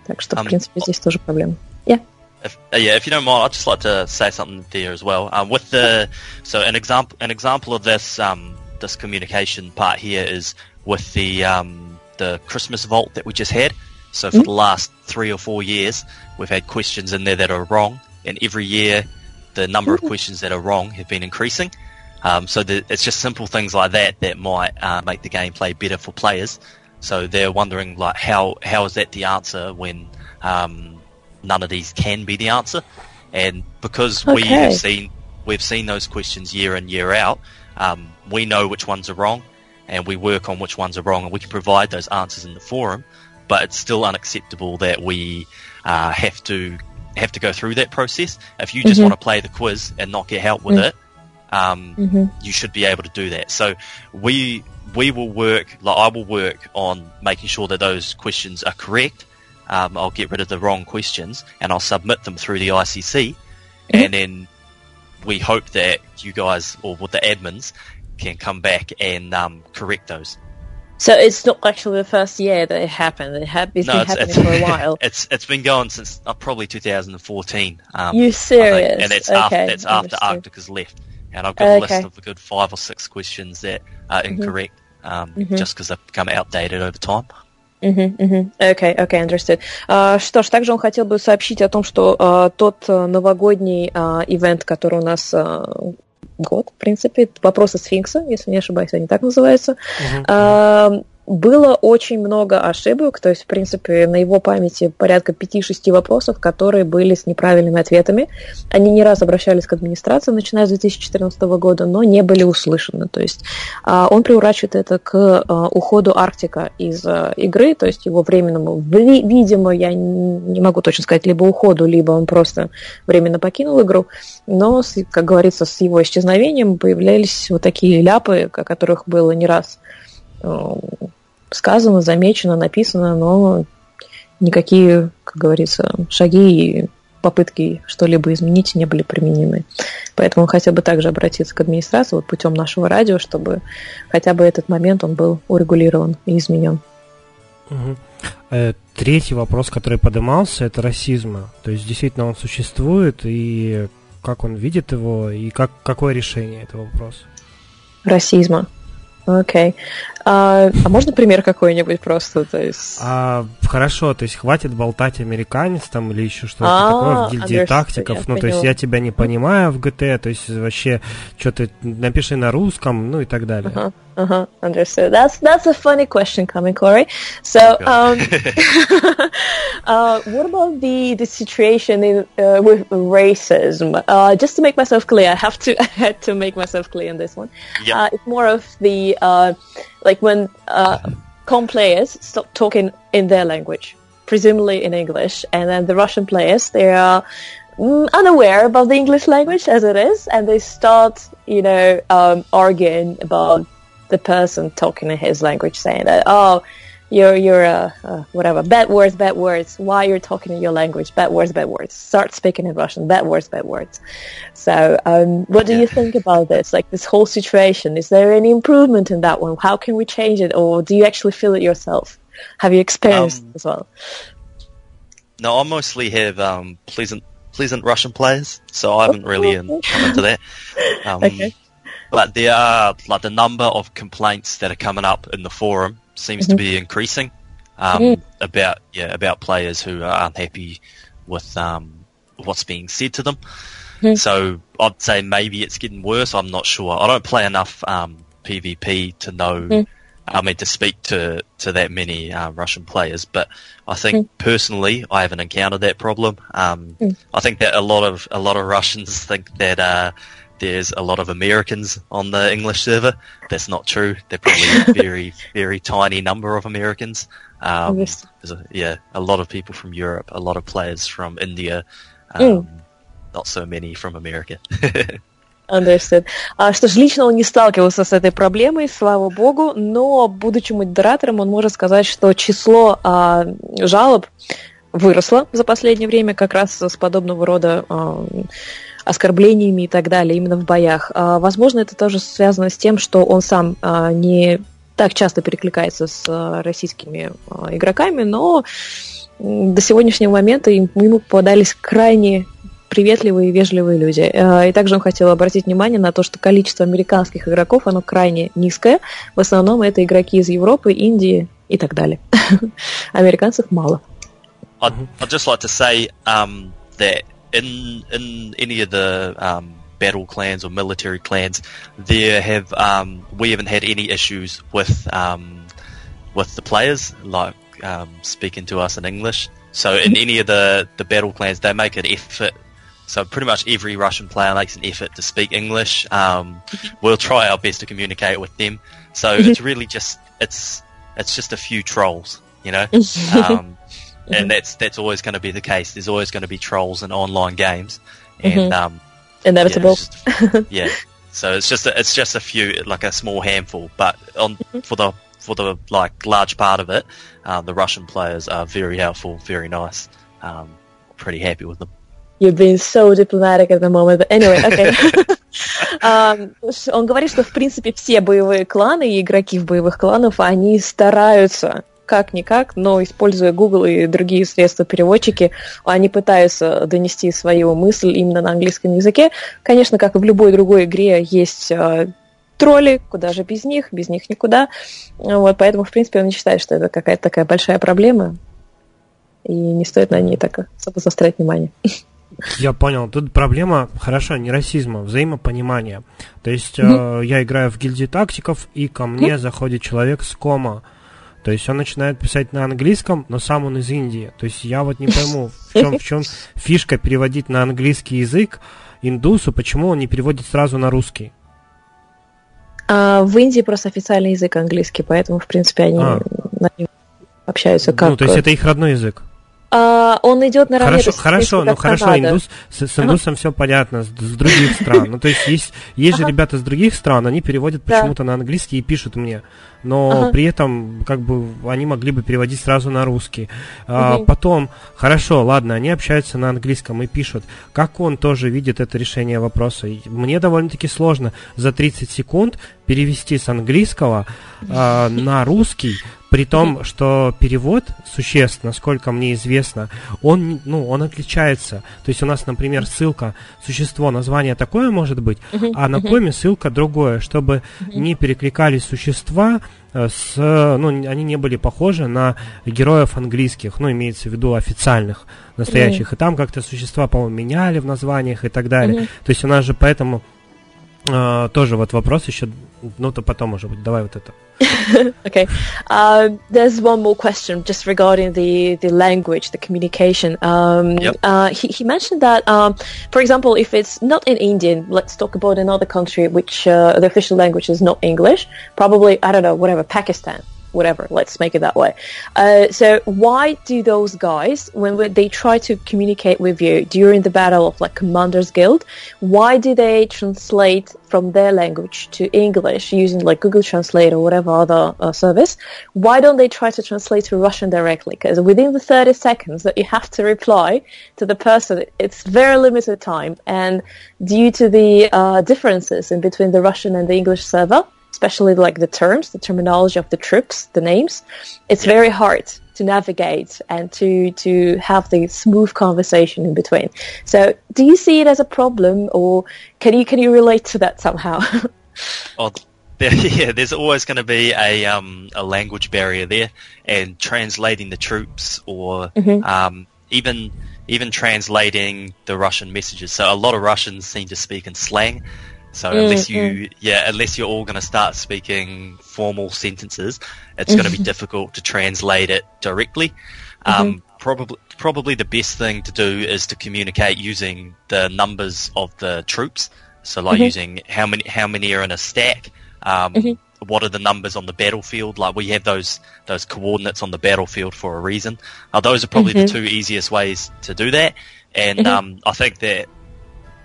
Так что, в um, принципе, здесь тоже проблема. Yeah. If, uh, yeah, if you don't mind, I'd just like to say something there as well. Um, with the so an example an example of this um, this communication part here is with the um, the Christmas vault that we just had. So for mm-hmm. the last three or four years, we've had questions in there that are wrong, and every year the number mm-hmm. of questions that are wrong have been increasing. Um, so the, it's just simple things like that that might uh, make the gameplay better for players. So they're wondering like how how is that the answer when um, none of these can be the answer? And because okay. we have seen we've seen those questions year in year out, um, we know which ones are wrong, and we work on which ones are wrong, and we can provide those answers in the forum. But it's still unacceptable that we uh, have to have to go through that process. If you just mm-hmm. want to play the quiz and not get help with mm-hmm. it, um, mm-hmm. you should be able to do that. So we we will work, like I will work on making sure that those questions are correct. Um, I'll get rid of the wrong questions and I'll submit them through the ICC, mm-hmm. and then we hope that you guys or with the admins can come back and um, correct those. So it's not actually the first year that it happened. It ha- it's no, been it's, happening it's, for a while. It's it's been going since uh, probably 2014. Um, you serious? And it's okay, after that's after Arctica's left, and I've got a list of a good five or six questions that are mm-hmm. Um, mm-hmm. just because they've become outdated over time. Окей, okay, окей, okay, understood. Uh, что ж, также он хотел бы сообщить о том, что uh, тот uh, новогодний uh, ивент, который у нас uh, год, в принципе, вопросы сфинкса, если не ошибаюсь, они так называются, uh-huh. uh, было очень много ошибок, то есть, в принципе, на его памяти порядка 5-6 вопросов, которые были с неправильными ответами. Они не раз обращались к администрации, начиная с 2014 года, но не были услышаны. То есть а, он приурачивает это к а, уходу Арктика из а, игры, то есть его временному, видимо, я не могу точно сказать, либо уходу, либо он просто временно покинул игру, но, как говорится, с его исчезновением появлялись вот такие ляпы, о которых было не раз сказано, замечено, написано, но никакие, как говорится, шаги и попытки что-либо изменить не были применены. Поэтому хотел бы также обратиться к администрации вот путем нашего радио, чтобы хотя бы этот момент он был урегулирован и изменен. Угу. Третий вопрос, который поднимался, это расизма. То есть действительно он существует, и как он видит его, и как, какое решение этого вопроса? Расизма. Окей. Okay. А, а можно пример какой-нибудь просто? То есть... а, хорошо, то есть хватит болтать американец там или еще что-то а, такое в гильдии тактиков. Ну, то есть я тебя не понимаю в GT, то есть вообще что-то напиши на русском, ну и так далее. Uh-huh. Uh-huh, understood. That's that's a funny question coming, Corey. So, um, uh, what about the the situation in, uh, with racism? Uh, just to make myself clear, I have to I had to make myself clear in this one. Yep. Uh, it's more of the uh, like when uh, com players stop talking in their language, presumably in English, and then the Russian players they are mm, unaware about the English language as it is, and they start you know um, arguing about the person talking in his language, saying that oh you're you're uh, uh, whatever. Bad words bad words. Why you're talking in your language bad words bad words. Start speaking in russian bad words bad words. So um, what do yeah. you think about this? Like this whole situation is there any improvement in that one? How can we change it? Or do you actually feel it yourself? Have you experienced um, as well? no i mostly have um, pleasant pleasant russian players so i haven't really um, come into that. Um, okay. but there are like the number of complaints that are coming up in the forum seems mm-hmm. to be increasing um, mm. about yeah about players who are unhappy with um, what's being said to them. Mm. So I'd say maybe it's getting worse. I'm not sure. I don't play enough um, PvP to know. Mm. I mean, to speak to to that many uh, Russian players, but I think personally, I haven't encountered that problem. Um, I think that a lot of a lot of Russians think that uh, there's a lot of Americans on the English server. That's not true. They're probably a very, very tiny number of Americans. Um, Yes. there's a, yeah, a lot of people from Europe, a lot of players from India, um, Mm. not so many from America. Understood. А, что ж, лично он не сталкивался с этой проблемой, слава богу, но, будучи модератором, он может сказать, что число а, жалоб выросло за последнее время как раз с подобного рода а, оскорблениями и так далее, именно в боях. А, возможно, это тоже связано с тем, что он сам а, не так часто перекликается с а, российскими игроками, но до сегодняшнего момента ему попадались крайне приветливые и вежливые люди. И также он хотел обратить внимание на то, что количество американских игроков, оно крайне низкое. В основном это игроки из Европы, Индии и так далее. Американцев мало. I'd, I'd just like to say um, that in in any of the um, battle clans or military clans, there have um, we haven't had any issues with um, with the players like um, speaking to us in English. So in any of the the battle clans, they make an effort. So pretty much every Russian player makes an effort to speak English. Um, we'll try our best to communicate with them. So it's really just it's it's just a few trolls, you know. Um, and that's that's always going to be the case. There's always going to be trolls in online games, and um, yeah, Inevitable. it's just- yeah. So it's just a, it's just a few, like a small handful. But on for the for the like large part of it, uh, the Russian players are very helpful, very nice. Um, pretty happy with them. You're being so diplomatic at the moment. But anyway, okay. Um, Он говорит, что в принципе все боевые кланы и игроки в боевых кланов, они стараются как-никак, но используя Google и другие средства-переводчики, они пытаются донести свою мысль именно на английском языке. Конечно, как и в любой другой игре, есть э, тролли, куда же без них, без них никуда. Вот, поэтому, в принципе, он не считает, что это какая-то такая большая проблема, и не стоит на ней так особо заострять внимание. Я понял. Тут проблема, хорошо, не расизма, взаимопонимания. То есть э, я играю в гильдии тактиков, и ко мне заходит человек с кома. То есть он начинает писать на английском, но сам он из Индии. То есть я вот не пойму, в чем, в чем фишка переводить на английский язык индусу, почему он не переводит сразу на русский. А в Индии просто официальный язык английский, поэтому, в принципе, они А. на нем общаются как... ну, то есть это их родной язык. А, он идет наравне Хорошо, хорошо, ну хорошо, индус, с, с индусом все понятно, с, с других стран. Ну, то есть есть, есть же ребята с других стран, они переводят почему-то на английский и пишут мне. Но при этом, как бы, они могли бы переводить сразу на русский. А, потом, хорошо, ладно, они общаются на английском и пишут. Как он тоже видит это решение вопроса? Мне довольно-таки сложно за 30 секунд перевести с английского а, на русский, при том, что перевод существ, насколько мне известно, он, ну, он отличается. То есть у нас, например, ссылка существо, название такое может быть, а на коме ссылка другое, чтобы не перекликались существа э, с, ну, они не были похожи на героев английских, ну, имеется в виду официальных, настоящих. И там как-то существа, по-моему, меняли в названиях и так далее. Мгм. То есть у нас же поэтому э, тоже вот вопрос еще, ну, то потом, может быть, давай вот это. Okay. Uh, there's one more question just regarding the, the language, the communication. Um, Yep. uh, he, he mentioned that, um, for example, if it's not in Indian, let's talk about another country which uh, the official language is not English, probably, I don't know, whatever, Pakistan. Whatever, let's make it that way. Uh, so, why do those guys, when they try to communicate with you during the battle of like Commander's Guild, why do they translate from their language to English using like Google Translate or whatever other uh, service? Why don't they try to translate to Russian directly? Because within the 30 seconds that you have to reply to the person, it's very limited time. And due to the uh, differences in between the Russian and the English server, especially like the terms, the terminology of the troops, the names, it's very hard to navigate and to to have the smooth conversation in between. So, do you see it as a problem, or can you can you relate to that somehow? Oh, there, yeah, there's always going to be a um, a language barrier there, and translating the troops or um, even even translating the Russian messages. So a lot of Russians seem to speak in slang. So unless you, yeah, unless you're all going to start speaking formal sentences, it's going to be difficult to translate it directly. Um, Probably, probably the best thing to do is to communicate using the numbers of the troops. So like using how many how many are in a stack. Um, What are the numbers on the battlefield? Like we have those those coordinates on the battlefield for a reason. Uh, those are probably the two easiest ways to do that. And um, I think that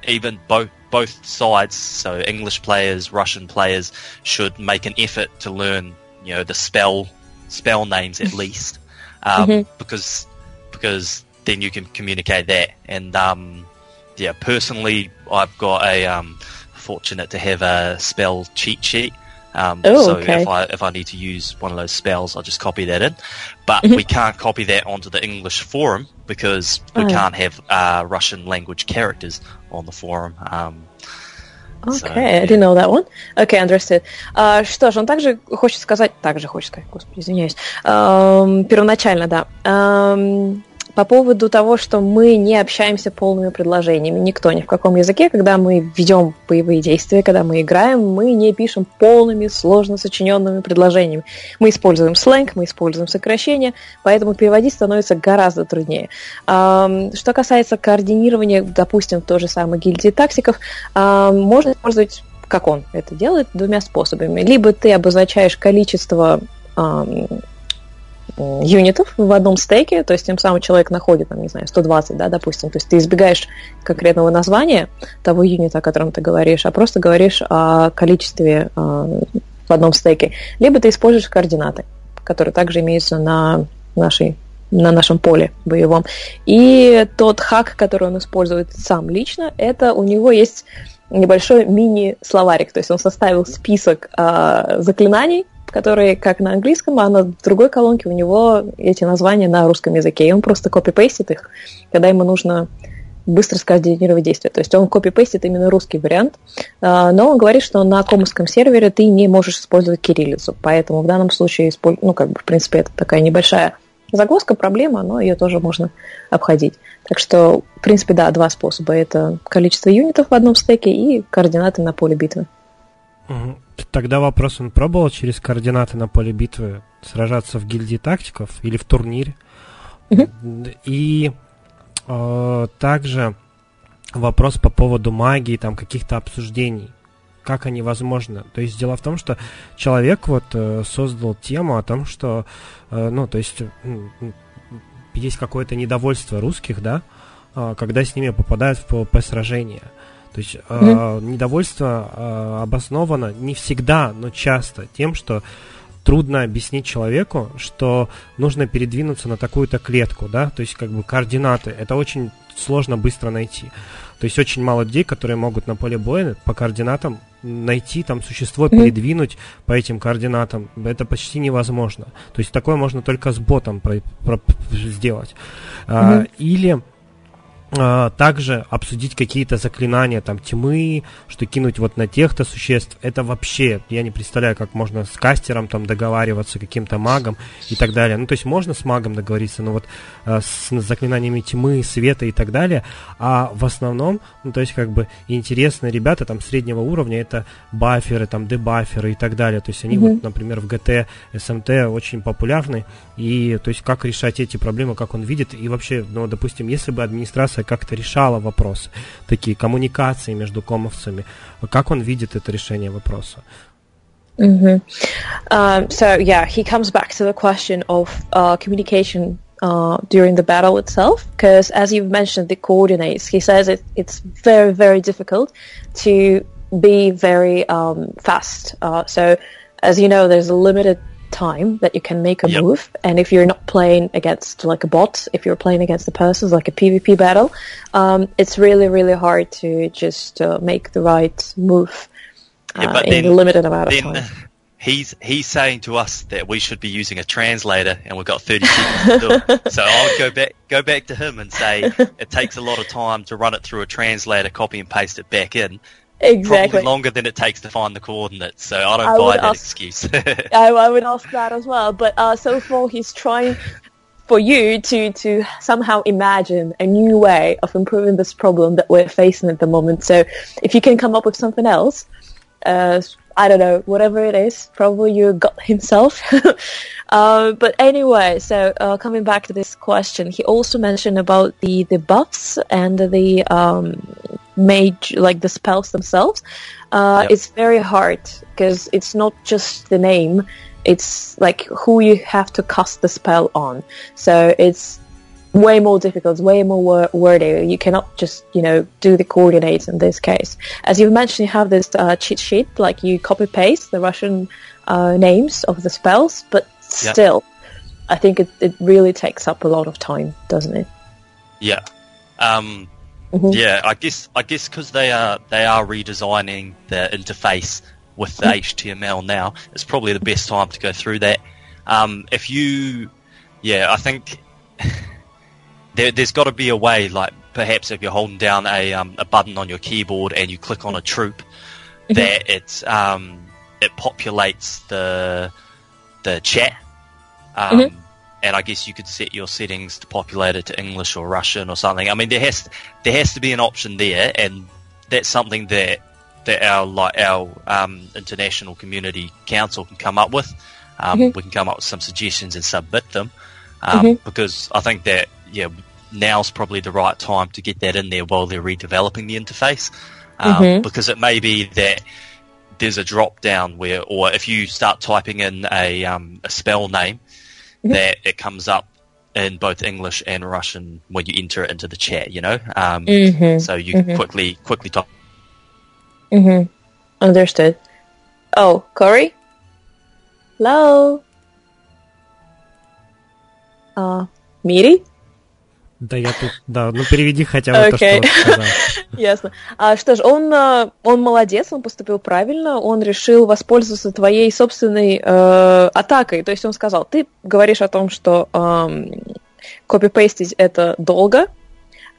even both both sides, so English players, Russian players, should make an effort to learn, you know, the spell spell names at least, um, because because then you can communicate that. And um, yeah, personally, I've got a um, fortunate to have a spell cheat sheet. Um, Oh, so okay. if I if I need to use one of those spells, I'll just copy that in. But we can't copy that onto the English forum because we Oh. can't have uh, Russian language characters on the forum. Um, Окей, So, I didn't know that one. Окей, understood. А, что ж, он также хочет сказать, также хочет сказать, господи, извиняюсь, Ам, первоначально, да, Ам, по поводу того, что мы не общаемся полными предложениями, никто, ни в каком языке, когда мы ведем боевые действия, когда мы играем, мы не пишем полными, сложно сочиненными предложениями. Мы используем сленг, мы используем сокращения, поэтому переводить становится гораздо труднее. Что касается координирования, допустим, той же самой гильдии тактиков, а, можно использовать, как он это делает, двумя способами. Либо ты обозначаешь количество юнитов в одном стейке, то есть тем самым человек находит, там, не знаю, 120, да, допустим, то есть ты избегаешь конкретного названия того юнита, о котором ты говоришь, а просто говоришь о количестве а, в одном стейке. Либо ты используешь координаты, которые также имеются на нашей на нашем поле боевом. И тот хак, который он использует сам лично, это у него есть небольшой мини-словарик. То есть он составил список а, заклинаний, которые как на английском, а на другой колонке у него эти названия на русском языке. И он просто копипейстит их, когда ему нужно быстро скоординировать действия. То есть он копипейстит именно русский вариант, а, но он говорит, что на комовском сервере ты не можешь использовать кириллицу, поэтому в данном случае, ну, как бы, в принципе, это такая небольшая загвоздка, проблема, но ее тоже можно обходить. Так что, в принципе, да, два способа. Это количество юнитов в одном стеке и координаты на поле битвы. Тогда вопрос, он пробовал через координаты на поле битвы сражаться в гильдии тактиков или в турнире? И э, также вопрос по поводу магии, там каких-то обсуждений. Как они возможны? То есть дело в том, что человек вот э, создал тему о том, что, э, ну, то есть м, есть какое-то недовольство русских, да, э, когда с ними попадают в PvP сражения. То есть э, недовольство э, обосновано не всегда, но часто тем, что трудно объяснить человеку, что нужно передвинуться на такую-то клетку, да, то есть как бы координаты. Это очень сложно быстро найти. То есть очень мало людей, которые могут на поле боя по координатам найти там существо, Мгм. передвинуть по этим координатам. Это почти невозможно. То есть такое можно только с ботом про- про- сделать. А, Мгм. или а, также обсудить какие-то заклинания там тьмы, что кинуть вот на тех-то существ, это вообще, я не представляю, как можно с кастером там договариваться, каким-то магом и так далее. Ну, то есть можно с магом договориться, но вот а, с заклинаниями тьмы, света и так далее, а в основном, ну, то есть как бы интересные ребята там среднего уровня, это баферы, там дебаферы и так далее, то есть они Мгм. вот, например, в GT, SMT очень популярны, и то есть как решать эти проблемы, как он видит, и вообще, ну, допустим, если бы администрация как-то решала вопросы, такие коммуникации между комовцами, как он видит это решение вопроса? Mhm. Um, so yeah, he comes back to the question of uh, communication uh, during the battle itself, because as you've mentioned, the coordinates. He says it, it's very very difficult to be very um, fast. Uh, so as you know, there's a limited time that you can make a Yep. move, and if you're not playing against like a bot, if you're playing against the persons like a PvP battle, um, it's really really hard to just uh, make the right move Yeah, uh, but in then- the limited amount of time. he's he's saying to us that we should be using a translator, and we've got 30 seconds to do it. So I'll go back go back to him and say it takes a lot of time to run it through a translator, copy and paste it back in. Exactly. Probably longer than it takes to find the coordinates. So I don't I buy that ask- excuse. I, I would ask that as well. But uh, so far, he's trying for you to to somehow imagine a new way of improving this problem that we're facing at the moment. So if you can come up with something else, uh, I don't know, whatever it is, probably your God himself. uh, but anyway, so uh, coming back to this question, he also mentioned about the the buffs and the um, made like the spells themselves, uh, Yep. it's very hard because it's not just the name; it's like who you have to cast the spell on. So it's way more difficult, it's way more wor- wordy. You cannot just you know do the coordinates in this case. As you mentioned, you have this uh, cheat sheet, like you copy paste the Russian uh, names of the spells, but Yep. still, I think it, it really takes up a lot of time, doesn't it? Yeah. Um, Mhm. Yeah, I guess I guess because they are they are redesigning the interface with the HTML now, it's probably the best time to go through that. Um, if you, yeah, I think there, there's got to be a way, like perhaps if you're holding down a um, a button on your keyboard and you click on a troop, that it um, it populates the the chat. Um, Mhm. And I guess you could set your settings to populate it to English or Russian or something. I mean, there has there has to be an option there, and that's something that that our like our um, international community council can come up with. Um, Mhm. We can come up with some suggestions and submit them um, Mhm. because I think that yeah now's probably the right time to get that in there while they're redeveloping the interface um, Mhm. because it may be that there's a drop down where or if you start typing in a um, a spell name. that it comes up in both English and Russian when you enter it into the chat you know um, Mm-hmm. so you Mhm. can quickly quickly type Mm-hmm. Understood. Oh, Corey? Hello? А, Мири? Да, я тут, да, ну переведи хотя бы то, что Окей. вот сказал. Ясно. А что ж, он, а, он молодец, он поступил правильно, он решил воспользоваться твоей собственной э, атакой. То есть он сказал, ты говоришь о том, что эм, копипейстить это долго,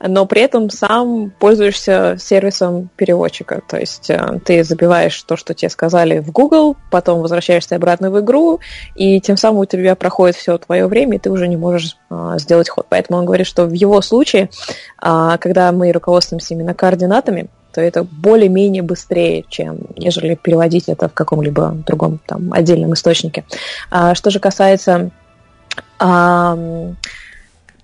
но при этом сам пользуешься сервисом переводчика. То есть э, ты забиваешь то, что тебе сказали в Google, потом возвращаешься обратно в игру, и тем самым у тебя проходит все твое время, и ты уже не можешь э, сделать ход. Поэтому он говорит, что в его случае, а, когда мы руководствуемся именно координатами, то это более-менее быстрее, чем нежели переводить это в каком-либо другом там отдельном источнике. А, что же касается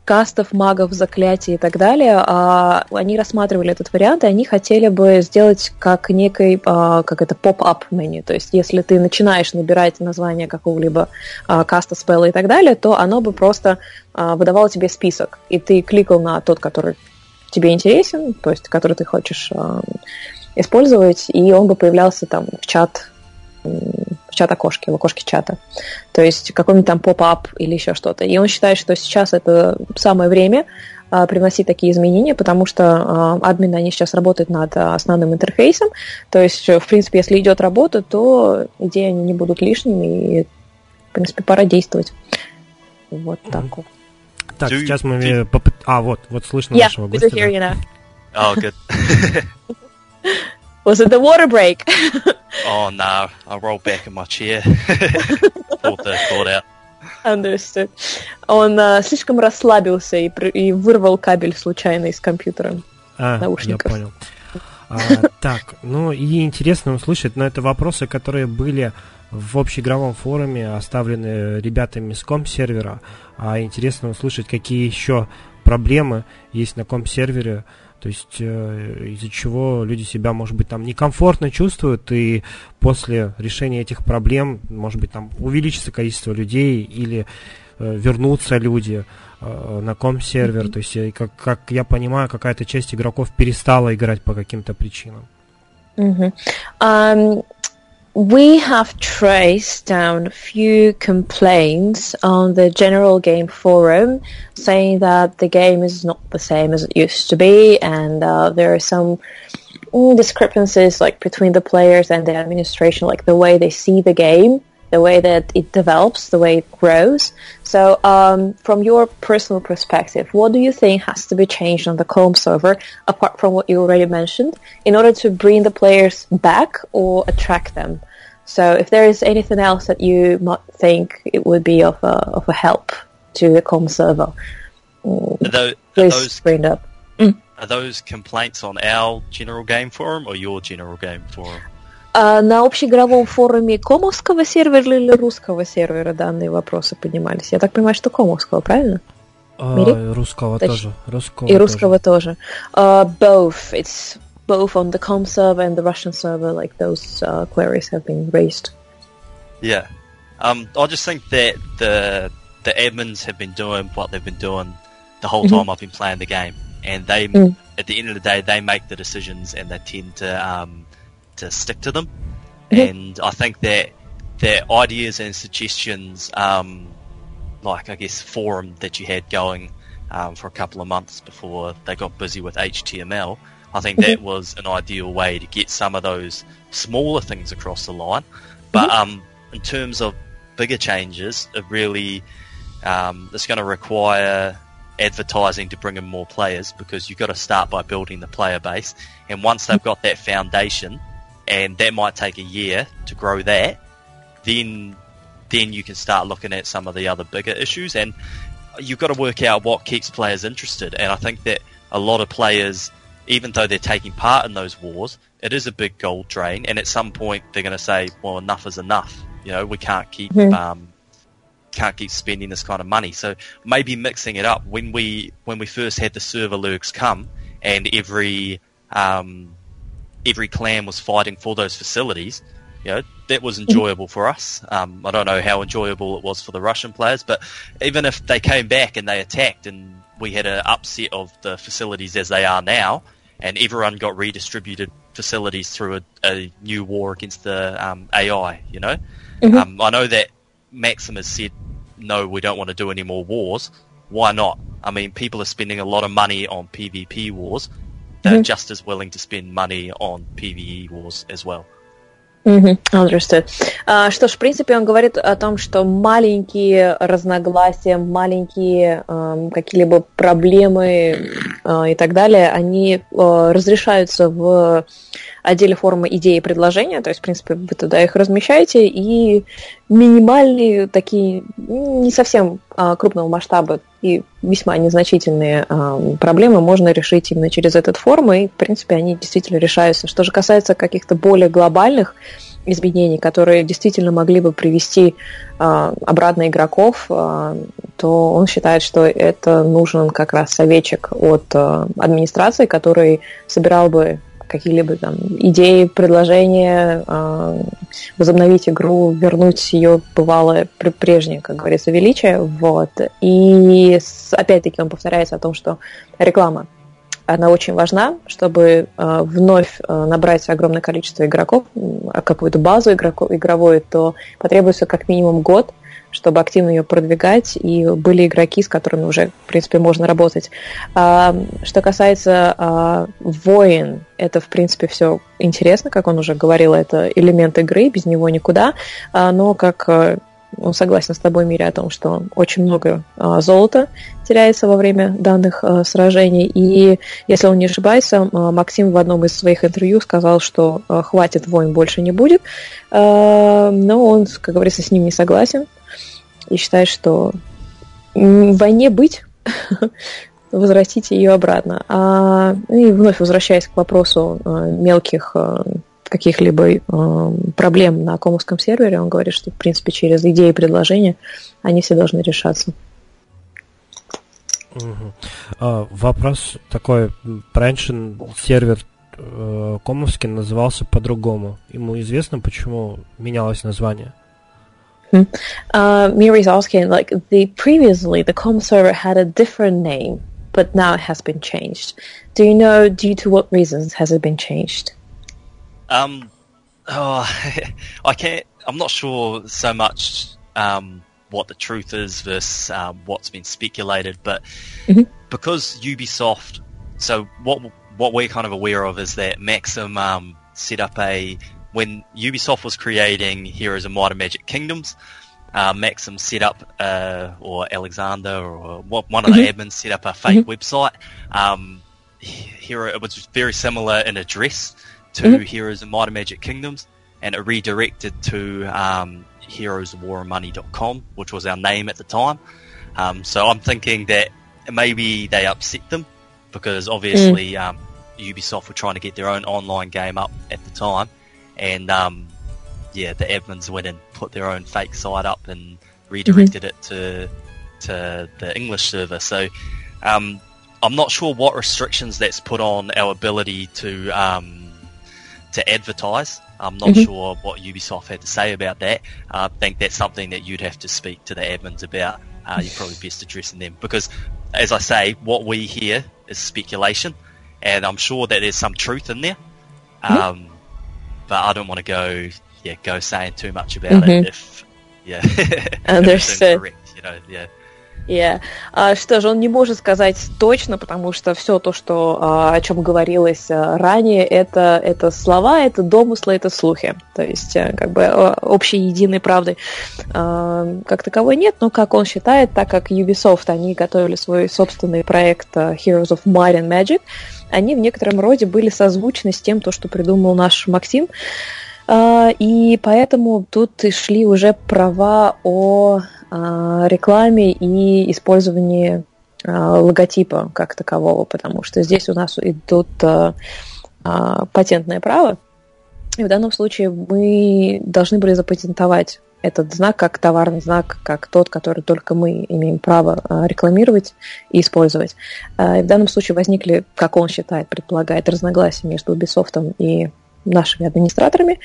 кастов, магов, заклятий и так далее, а, они рассматривали этот вариант, и они хотели бы сделать как некий, а, как это, поп-ап меню. То есть, если ты начинаешь набирать название какого-либо а, каста, спелла и так далее, то оно бы просто а, выдавало тебе список, и ты кликал на тот, который тебе интересен, то есть, который ты хочешь использовать, и он бы появлялся там в чат, в чат окошке, в окошке чата. То есть какой-нибудь там поп-ап или еще что-то. И он считает, что сейчас это самое время а, привносить такие изменения, потому что а, админы, они сейчас работают над основным интерфейсом. То есть, в принципе, если идет работа, то идеи они не будут лишними, и, в принципе, пора действовать. Вот так вот. Так, Do- сейчас мы... попыт- А, вот, вот слышно Yeah, нашего we do гостя. hear you now. oh good Was it the water break? oh no I rolled back in my chair pulled the cord out Understood. Он а, слишком расслабился и, пр- и вырвал кабель случайно из компьютера. А, наушников. я понял. А, так, ну и интересно услышать, но это вопросы, которые были в общеигровом форуме, оставлены ребятами с ком-сервера. А интересно услышать, какие еще проблемы есть на ком-сервере, то есть э, из-за чего люди себя, может быть, там некомфортно чувствуют, и после решения этих проблем, может быть, там увеличится количество людей или э, вернутся люди э, на ком-сервер. То есть, как, как я понимаю, какая-то часть игроков перестала играть по каким-то причинам. Mhm. Um, we have traced down a few complaints on the general game forum saying that the game is not the same as it used to be and uh, there are some discrepancies like between the players and the administration like the way they see the game the way that it develops the way it grows. So um, from your personal perspective what do you think has to be changed on the calm server apart from what you already mentioned in order to bring the players back or attract them? So if there is anything else that you might think it would be of a, of a help to the calm server mm, are those, are please those bring it up. Are those complaints on our general game forum or your general game forum А на общеигровом форуме комовского сервера или русского сервера данные вопросы поднимались? Я так понимаю, что комовского, правильно? А, Мири? русского Точ- тоже. Русского И русского тоже. Uh, both. It's both on the com server and the Russian server, like those uh, queries have been raised. Yeah, um, I just think that the the admins have been doing what they've been doing the whole Mhm. time I've been playing the game, and they Mm. at the end of the day they make the decisions and they tend to um, to stick to them. Mhm. And I think that their ideas and suggestions, um, like I guess forum that you had going um, for a couple of months before they got busy with HTML, I think that was an ideal way to get some of those smaller things across the line. But um, in terms of bigger changes, it really um, it's going to require advertising to bring in more players because you've got to start by building the player base. And once they've got that foundation, and that might take a year to grow that, then then you can start looking at some of the other bigger issues. And you've got to work out what keeps players interested. And I think that a lot of players, even though they're taking part in those wars, it is a big gold drain. And at some point, they're going to say, "Well, enough is enough. You know, we can't keep." Mhm. Um, can't keep spending this kind of money. So maybe mixing it up when we when we first had the server lurks come and every um, every clan was fighting for those facilities. You know that was enjoyable for us. Um, I don't know how enjoyable it was for the Russian players, but even if they came back and they attacked and we had an upset of the facilities as they are now, and everyone got redistributed facilities through a, a new war against the um, AI, you know, Mhm. um, I know that Maxim has said, no, we don't want to do any more wars. Why not? I mean, people are spending a lot of money on PvP wars. They're Mhm. just as willing to spend money on PvE wars as well. Мгм, understood. А, что ж, в принципе, он говорит о том, что маленькие разногласия, маленькие эм, какие-либо проблемы э, и так далее, они э, разрешаются в отделе форума идеи и предложения, то есть, в принципе, вы туда их размещаете, и минимальные такие, не совсем а, крупного масштаба и весьма незначительные ам, проблемы можно решить именно через этот форум, и, в принципе, они действительно решаются. Что же касается каких-то более глобальных изменений, которые действительно могли бы привести а, обратно игроков, а, то он считает, что это нужен как раз советчик от а, администрации, который собирал бы какие-либо там идеи, предложения, а, возобновить игру, вернуть ее бывалое пр- прежнее, как говорится, величие. Вот. И опять-таки он повторяется о том, что реклама она очень важна, чтобы э, вновь э, набрать огромное количество игроков, какую-то базу игроков, игровую, то потребуется как минимум год, чтобы активно ее продвигать, и были игроки, с которыми уже, в принципе, можно работать. А, что касается а, воин, это, в принципе, все интересно, как он уже говорил, это элемент игры, без него никуда, А, но как э, он согласен с тобой, Мире, о том, что очень много а, золота теряется во время данных а, сражений. И, если он не ошибается, а, Максим в одном из своих интервью сказал, что а, хватит, войн больше не будет. А, но он, как говорится, с ним не согласен и считает, что в войне быть, возвратите ее обратно. А, и вновь возвращаясь к вопросу а, мелких а, каких-либо э, проблем на комовском сервере, он говорит, что, в принципе, через идеи и предложения они все должны решаться. Мгм. А, вопрос такой. Раньше сервер э, Комовский назывался по-другому. Ему известно, почему менялось название? Uh, Miri's asking, like, the previously the com server had a different name, but now it has been changed. Do you know due to what reasons has it been changed? Um, oh, I can't. I'm not sure so much um, what the truth is versus um, what's been speculated, but Mhm. because Ubisoft, so what what we're kind of aware of is that Maxim um, set up a when Ubisoft was creating Heroes of Might and Magic Kingdoms. Uh, Maxim set up, uh, or Alexander, or one of the admins set up a fake website. Um, Hero, it was very similar in address to Mhm. Heroes of Might and Magic Kingdoms, and it redirected to um, heroesofwarandmoney.com, which was our name at the time. Um, so I'm thinking that maybe they upset them because obviously um, Ubisoft were trying to get their own online game up at the time, and um, yeah, the admins went and put their own fake site up and redirected it to to the English server. So um, I'm not sure what restrictions that's put on our ability to um, to advertise. I'm not Mhm. sure what Ubisoft had to say about that. Uh, I think that's something that you'd have to speak to the admins about. Uh, you're probably best addressing them because, as I say, what we hear is speculation, and I'm sure that there's some truth in there. Um, but I don't want to go, yeah, go saying too much about Mhm. it if, yeah, Understood. incorrect, you know, yeah. Yeah. А, что же, он не может сказать точно, потому что все то, что, а, о чем говорилось а, ранее, это, это слова, это домыслы, это слухи. То есть, а, как бы, общей единой правды а, как таковой нет, но, как он считает, так как Ubisoft, они готовили свой собственный проект а, Heroes of Might and Magic, они в некотором роде были созвучны с тем, то, что придумал наш Максим, А, и поэтому тут и шли уже права о рекламе и использовании а, логотипа как такового, потому что здесь у нас идут а, патентное право, и в данном случае мы должны были запатентовать этот знак как товарный знак, как тот, который только мы имеем право рекламировать и использовать. И в данном случае возникли, как он считает, предполагает, разногласия между Ubisoft и нашими администраторами.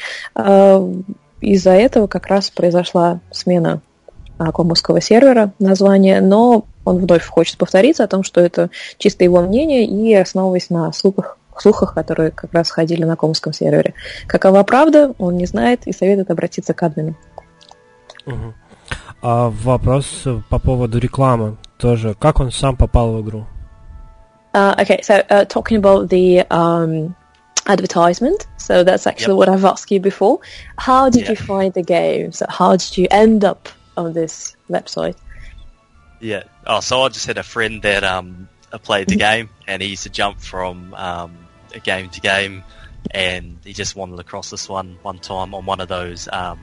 Из-за этого как раз произошла смена комовского сервера названия, но он вновь хочет повториться о том, что это чисто его мнение и основываясь на слухах, слухах, которые как раз ходили на комовском сервере. Какова правда, он не знает и советует обратиться к админу. Мгм. А вопрос по поводу рекламы тоже. Как он сам попал в игру? Uh, okay, so uh, talking about the um, advertisement, so that's actually Yep. what I've asked you before. How did you Yeah. find the game? So how did you end up on this website? Yeah. Oh, so I just had a friend that um played the game, and he used to jump from um, a game to game, and he just wandered across this one one time on one of those um,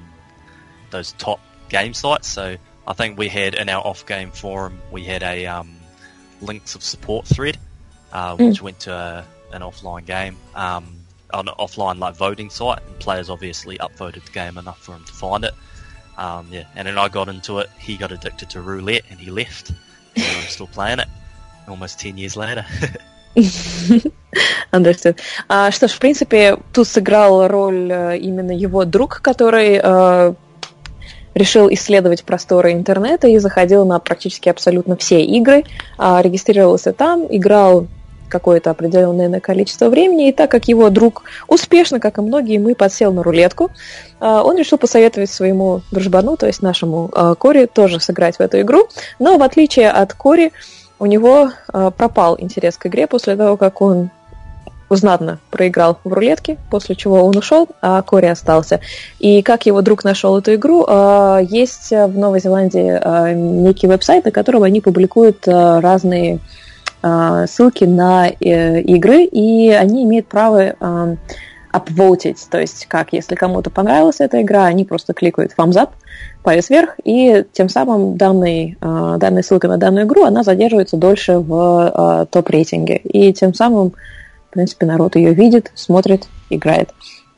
those top game sites. So I think we had in our off game forum we had a um, links of support thread, uh, which went to a, an offline game. Um, on an offline like voting site, and players obviously upvoted the game enough for him to find it. Um, yeah, and then I got into it. He got addicted to roulette and he left. And I'm still playing it, almost ten years later. Understood. А, что ж, в принципе, тут сыграл роль э, именно его друг, который э, решил исследовать просторы интернета и заходил на практически абсолютно все игры, а, регистрировался там, играл какое-то определенное количество времени, и так как его друг успешно, как и многие, мы подсел на рулетку, а, он решил посоветовать своему дружбану, то есть нашему а, Кори, тоже сыграть в эту игру, но в отличие от Кори, у него а, пропал интерес к игре после того, как он знатно проиграл в рулетке, после чего он ушел, а Кори остался. И как его друг нашел эту игру, есть в Новой Зеландии некий веб-сайт, на котором они публикуют разные ссылки на э, игры, и они имеют право а, upvoted, то есть как, если кому-то понравилась эта игра, они просто кликают thumbs up, палец вверх, и тем самым данный, данная ссылка на данную игру, она задерживается дольше в топ-рейтинге, и тем самым, в принципе, народ ее видит, смотрит, играет.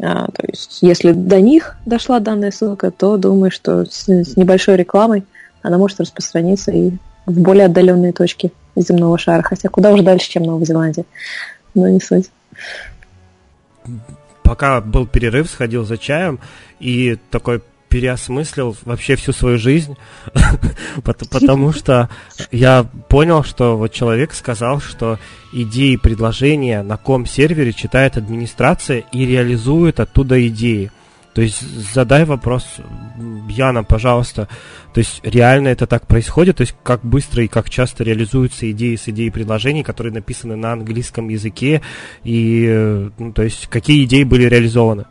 А, то есть, если до них дошла данная ссылка, то думаю, что с небольшой рекламой она может распространиться и в более отдаленные точки земного шара, хотя куда уже дальше, чем Новая Зеландия. Но не суть. Пока был перерыв, сходил за чаем и такой переосмыслил вообще всю свою жизнь, пот- потому что я понял, что вот человек сказал, что идеи предложения на ком сервере читает администрация и реализует оттуда идеи. То есть задай вопрос Яна, пожалуйста. То есть реально это так происходит? То есть как быстро и как часто реализуются идеи с идеей предложений, которые написаны на английском языке? И, ну, то есть какие идеи были реализованы?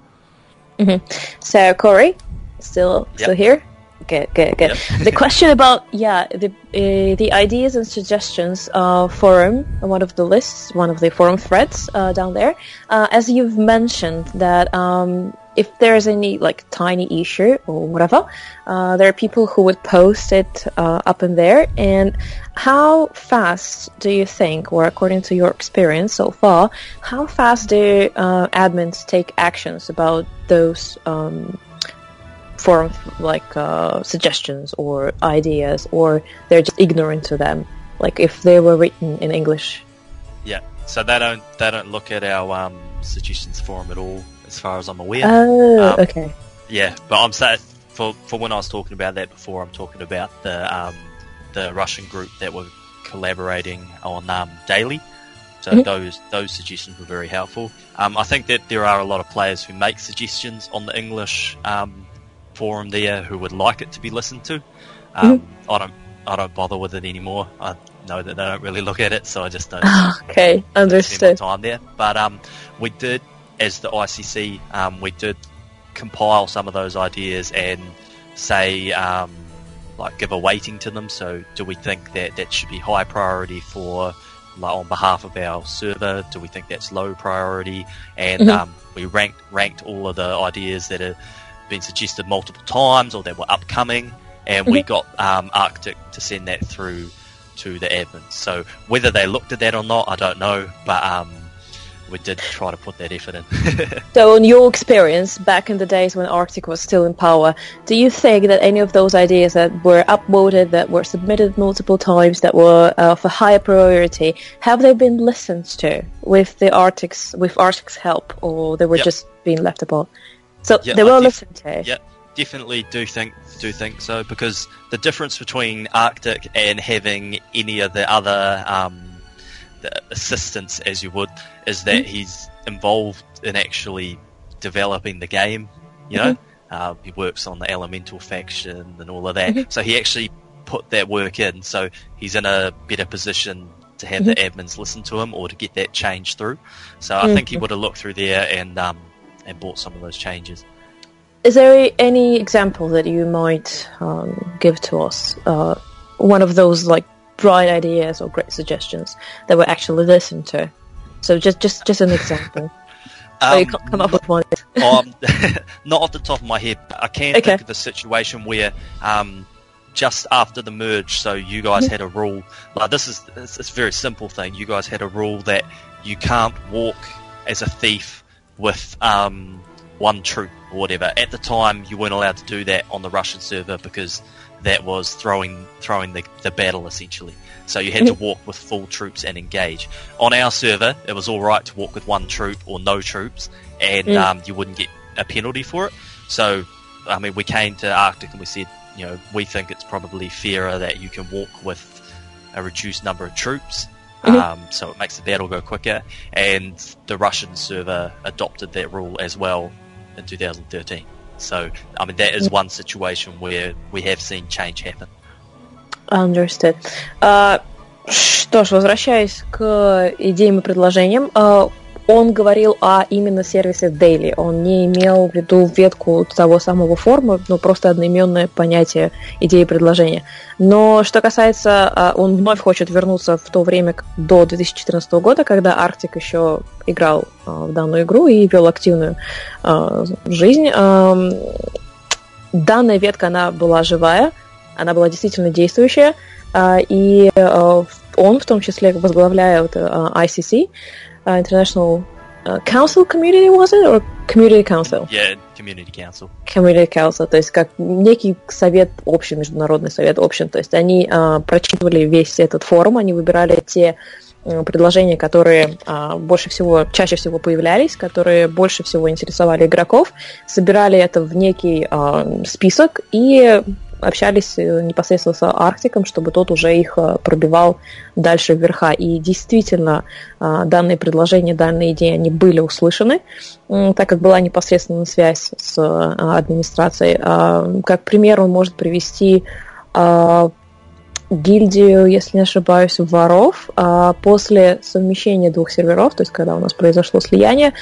Mhm. So Corey, still still Yep. here? Good, good, good. Yep. the question about yeah the uh, the ideas and suggestions uh, forum, one of the lists, one of the forum threads uh, down there. Uh, as you've mentioned that um, if there's any like tiny issue or whatever, uh, there are people who would post it uh, up in there. And how fast do you think, or according to your experience so far, how fast do uh, admins take actions about those um, forum like uh, suggestions or ideas, or they're just ignorant to them? Like if they were written in English, Yeah. So they don't they don't look at our um, suggestions forum at all, as far as I'm aware. Oh, Um, okay. Yeah, but I'm saying for for when I was talking about that before, I'm talking about the um, the Russian group that were collaborating on um, daily. So Mhm. those those suggestions were very helpful. Um, I think that there are a lot of players who make suggestions on the English um, forum there who would like it to be listened to. Um, I don't I don't bother with it anymore. I know that they don't really look at it, so I just don't Okay, spend my understood. time there. But um, we did, as the ICC, um, we did compile some of those ideas and say, um, like, give a weighting to them. So, do we think that that should be high priority for, like, on behalf of our server? Do we think that's low priority? And Mhm. um, we ranked ranked all of the ideas that have been suggested multiple times or that were upcoming, and we got um, Arctic to send that through to the admins. So whether they looked at that or not, I don't know, but um, we did try to put that effort in. So, in your experience, back in the days when Arctic was still in power, do you think that any of those ideas that were upvoted, that were submitted multiple times, that were uh, of a higher priority, have they been listened to with the Arctic's with Arctic's help, or they were Yep. just being left apart? So Yeah, they were def- listened to. yeah, definitely do think do think so because the difference between Arctic and having any of the other um, the assistants, as you would, is that he's involved in actually developing the game. You know, uh, he works on the elemental faction and all of that, so he actually put that work in. So he's in a better position to have the admins listen to him or to get that change through. So I think he would have looked through there and um, and brought some of those changes. Is there any example that you might um, give to us? Uh, one of those like bright ideas or great suggestions that were actually listened to. So just just just an example. or you Um, can't come up with one. um, not off the top of my head, but I can Okay. think of the situation where um, just after the merge, so you guys Mm-hmm. had a rule. Like this is it's, it's a very simple thing. You guys had a rule that you can't walk as a thief with um, one troop or whatever. At the time, you weren't allowed to do that on the Russian server because that was throwing throwing the, the battle essentially. So you had to walk with full troops and engage. On our server, it was all right to walk with one troop or no troops, and Mm. um, you wouldn't get a penalty for it. So, I mean, we came to Arctic and we said, you know, we think it's probably fairer that you can walk with a reduced number of troops. Mhm. Um, so it makes the battle go quicker, and the Russian server adopted that rule as well in 2013. So, I mean, that is one situation where we have seen change happen. Understood. А, что ж, возвращаясь к идеям и предложениям, а, он говорил о именно сервисе Daily. Он не имел в виду ветку того самого формы, но просто одноименное понятие идеи предложения. Но что касается, а, он вновь хочет вернуться в то время до 2014 года, когда Arctic еще играл а, в данную игру и вел активную а, жизнь. Данная ветка, она была живая, она была действительно действующая, и он в том числе а, ICC, International а, Council Community, was it, or Community Council? Yeah, community council. Community Council, то есть как некий совет общий, международный совет общин, то есть они а, прочитывали весь этот форум, они выбирали те м, предложения, которые а, больше всего, чаще всего появлялись, которые больше всего интересовали игроков, собирали это в некий а, список и общались э, непосредственно с Арктиком, чтобы тот уже их а, пробивал дальше вверха. И действительно, а, данные предложения, данные идеи, они были услышаны, так как была непосредственная связь с администрацией. А, Как пример он может привести а, гильдию, если не ошибаюсь, воров. А После совмещения двух серверов, то есть когда у нас произошло слияние,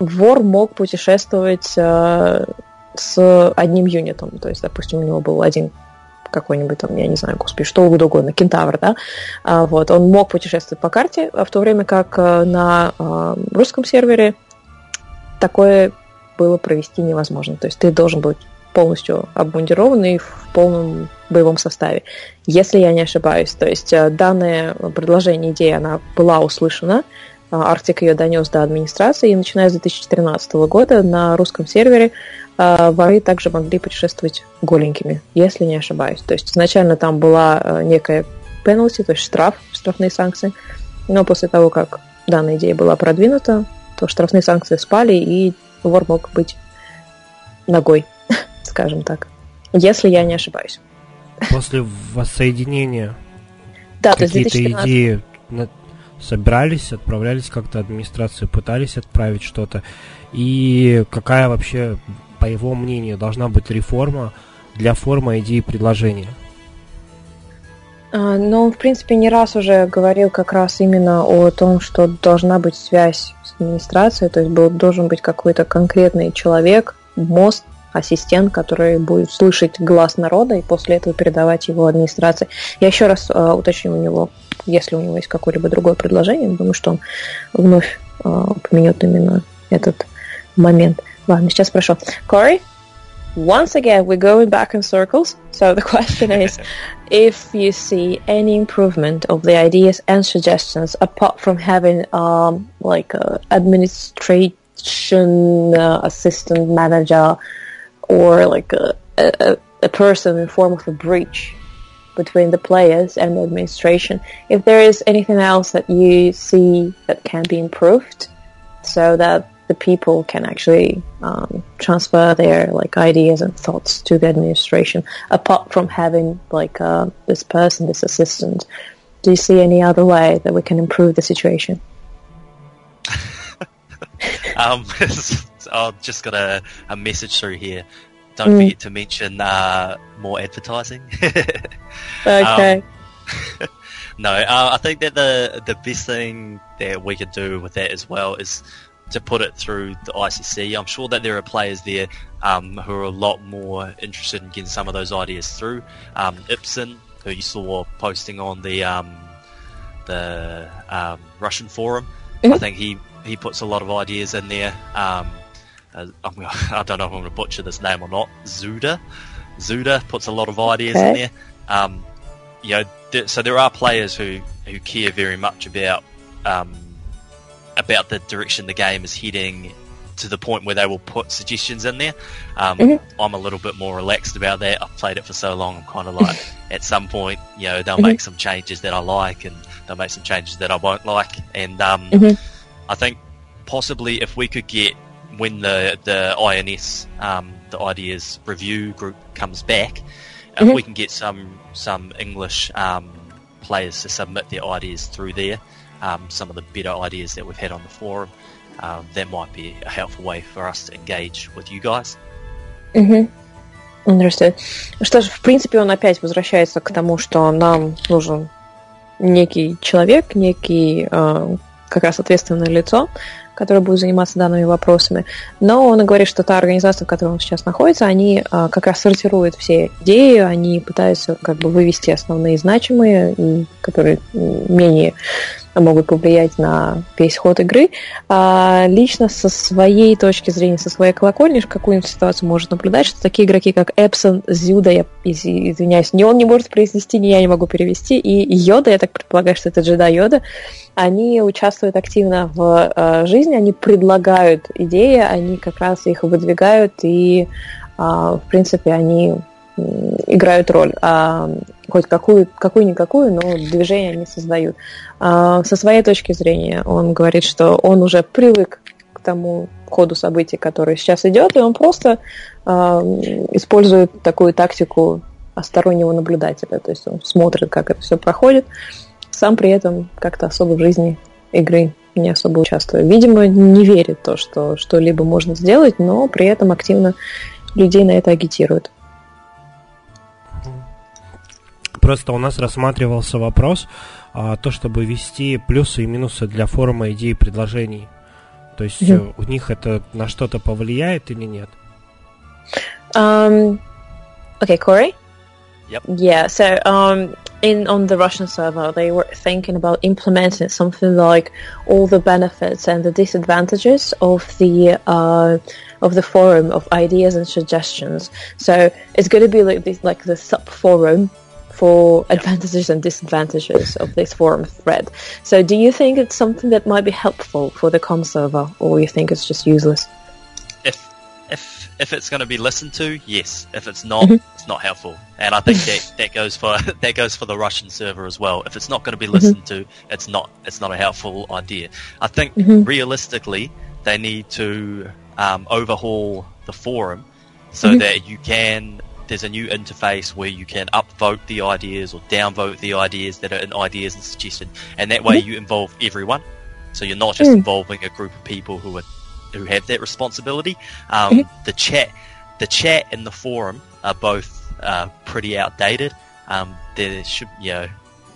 вор мог путешествовать с одним юнитом. То есть, допустим, у него был один какой-нибудь там, я не знаю, господи, что угодно, кентавр, да, А, вот, он мог путешествовать по карте, а в то время как а, на а, русском сервере такое было провести невозможно. То есть ты должен быть полностью обмундированный в полном боевом составе. Если я не ошибаюсь. То есть э, данное предложение, идея, она была услышана, Арктик ее донес до администрации, и начиная с 2013 года на русском сервере воры также могли путешествовать голенькими, если не ошибаюсь. То есть изначально там была э, некая penalty, то есть штраф штрафные санкции. Но после того, как данная идея была продвинута, то штрафные санкции спали, и вор мог быть ногой, скажем так. Если я не ошибаюсь. После воссоединения да, какие-то идеи собирались, отправлялись как-то администрации, пытались отправить что-то. И какая вообще, по его мнению, должна быть реформа для формы идеи предложения? А, ну, он, в принципе, не раз уже говорил как раз именно о том, что должна быть связь с администрацией, то есть был, должен быть какой-то конкретный человек, мост, ассистент, который будет слышать глаз народа и после этого передавать его администрации. Я еще раз э, уточню у него, если у него есть какое-либо другое предложение, думаю, что он вновь э, поменет именно этот момент. Ладно, сейчас спрошу. Corey, once again, we're going back in circles. So the question is if you see any improvement of the ideas and suggestions apart from having um, like a administration uh, assistant manager or like a, a, a person in form of a breach between the players and the administration. If there is anything else that you see that can be improved so that the people can actually um, transfer their like ideas and thoughts to the administration apart from having like uh, this person this assistant. Do you see any other way that we can improve the situation? Um, i just got a, a message through here. Don't mm. forget to mention uh, more advertising. Okay. Um, no uh, i think that the the best thing that we could do with that as well is to put it through the ICC. I'm sure that there are players there um, who are a lot more interested in getting some of those ideas through. Um, Ibsen, who you saw posting on the um, the um, Russian forum, mm-hmm. I think he, he puts a lot of ideas in there. Um, uh, I don't know if I'm going to butcher this name or not. Zuda, Zuda puts a lot of ideas okay. in there. Um, you know, th- so there are players who, who care very much about um, about the direction the game is heading to the point where they will put suggestions in there. Um, mm-hmm. I'm a little bit more relaxed about that. I've played it for so long. I'm kind of like, at some point, you know, they'll mm-hmm. make some changes that I like, and they'll make some changes that I won't like. And um, mm-hmm. I think possibly if we could get when the the INS um, the ideas review group comes back, if mm-hmm. we can get some some English um, players to submit their ideas through there um, some of the better ideas that we've had on the forum, um, that might be a helpful way for us to engage with you guys. Mm-hmm. Understood. Что ж, в принципе, он опять возвращается к тому, что нам нужен некий человек, некий э, как раз ответственное лицо, которое будет заниматься данными вопросами. Но он говорит, что та организация, в которой он сейчас находится, они э, как раз сортируют все идеи, они пытаются как бы вывести основные значимые, и которые менее могут повлиять на весь ход игры. А лично со своей точки зрения, со своей колокольни, какую-нибудь ситуацию может наблюдать, что такие игроки, как Эпсон, Зюда, я извиняюсь, ни он не может произнести, ни я не могу перевести, и Йода, я так предполагаю, что это Джеда Йода, они участвуют активно в э, жизни, они предлагают идеи, они как раз их выдвигают, и, э, в принципе, они играют роль, а хоть какую, какую-никакую, но движение они создают. А, со своей точки зрения он говорит, что он уже привык к тому ходу событий, который сейчас идет, и он просто а, использует такую тактику стороннего наблюдателя, то есть он смотрит, как это все проходит, сам при этом как-то особо в жизни игры не особо участвует. Видимо, не верит в то, что что-либо можно сделать, но при этом активно людей на это агитирует. Просто у нас рассматривался вопрос, а, то, чтобы ввести плюсы и минусы для форума идей и предложений. То есть mm-hmm. у них это на что-то повлияет или нет? Um, okay, Corey? Yep. Yeah, so um, in on the Russian server, they were thinking about implementing something like all the benefits and the disadvantages of the uh, of the forum of ideas and suggestions. So it's going to be like this, like the sub forum for advantages and disadvantages of this forum thread. So do you think it's something that might be helpful for the com server, or you think it's just useless? If if if it's going to be listened to, yes. If it's not, mm-hmm. it's not helpful. And I think that, that goes for that goes for the Russian server as well. If it's not going to be mm-hmm. listened mm-hmm. to, it's not it's not a helpful idea. I think mm-hmm. realistically, they need to um, overhaul the forum so that you can. There's a new interface where you can upvote the ideas or downvote the ideas that are in ideas and suggestions, and that way mm-hmm. you involve everyone. So you're not just mm. involving a group of people who are who have that responsibility. Um, mm-hmm. The chat, the chat and the forum are both uh, pretty outdated. Um, there should, you know,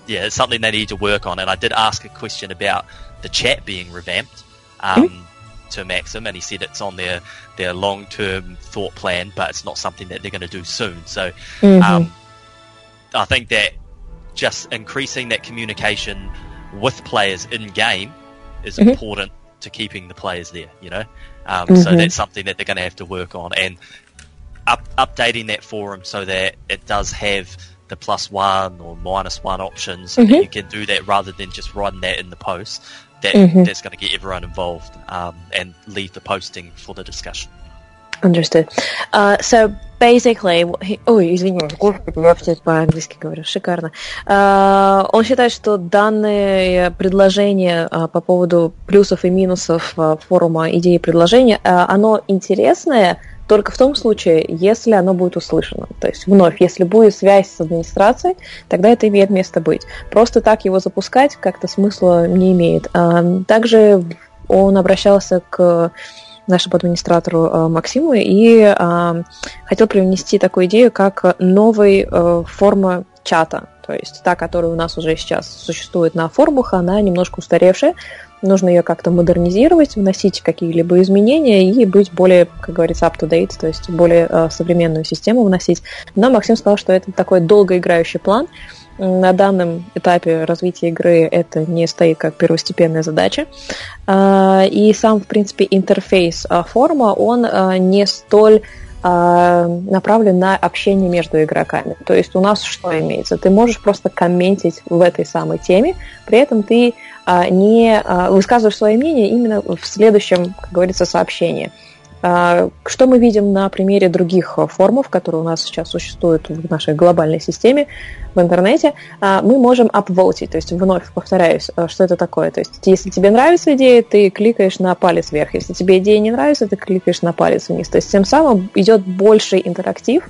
yeah, it's something they need to work on. And I did ask a question about the chat being revamped um, mm-hmm. To Maxim, and he said it's on their their long term thought plan, but it's not something that they're going to do soon. So, mm-hmm. Um, I think that just increasing that communication with players in game is mm-hmm. important to keeping the players there, you know? Um, mm-hmm. So that's something that they're going to have to work on and up, updating that forum so that it does have the plus one or minus one options so mm-hmm. you can do that rather than just run that in the post. That, mm-hmm. That's going to get everyone involved um, and leave the posting for the discussion. Understood. Uh, so basically, ой, извини, по-английски говорю, шикарно. Uh, он считает, что данное предложение uh, по поводу плюсов и минусов uh, форума идеи предложения, uh, оно интересное только в том случае, если оно будет услышано. То есть, вновь, если будет связь с администрацией, тогда это имеет место быть. Просто так его запускать как-то смысла не имеет. Uh, также он обращался к нашему администратору э, Максиму и э, хотел привнести такую идею, как новой э, форма чата. То есть та, которая у нас уже сейчас существует на форумах, она немножко устаревшая. Нужно ее как-то модернизировать, вносить какие-либо изменения и быть более, как говорится, up-to-date, то есть более э, современную систему вносить. Но Максим сказал, что это такой долгоиграющий план, на данном этапе развития игры это не стоит как первостепенная задача. А, и сам, в принципе, интерфейс а, форума, он а, не столь направлен на общение между игроками. То есть у нас что имеется? Ты можешь просто комментить в этой самой теме, при этом ты не высказываешь свое мнение именно в следующем, как говорится, сообщении. А, что мы видим на примере других формов, которые у нас сейчас существуют в нашей глобальной системе в интернете? А, мы можем upvote, то есть вновь повторяюсь, а, что это такое. То есть если тебе нравится идея, ты кликаешь на палец вверх. Если тебе идея не нравится, ты кликаешь на палец вниз. То есть тем самым идет больший интерактив,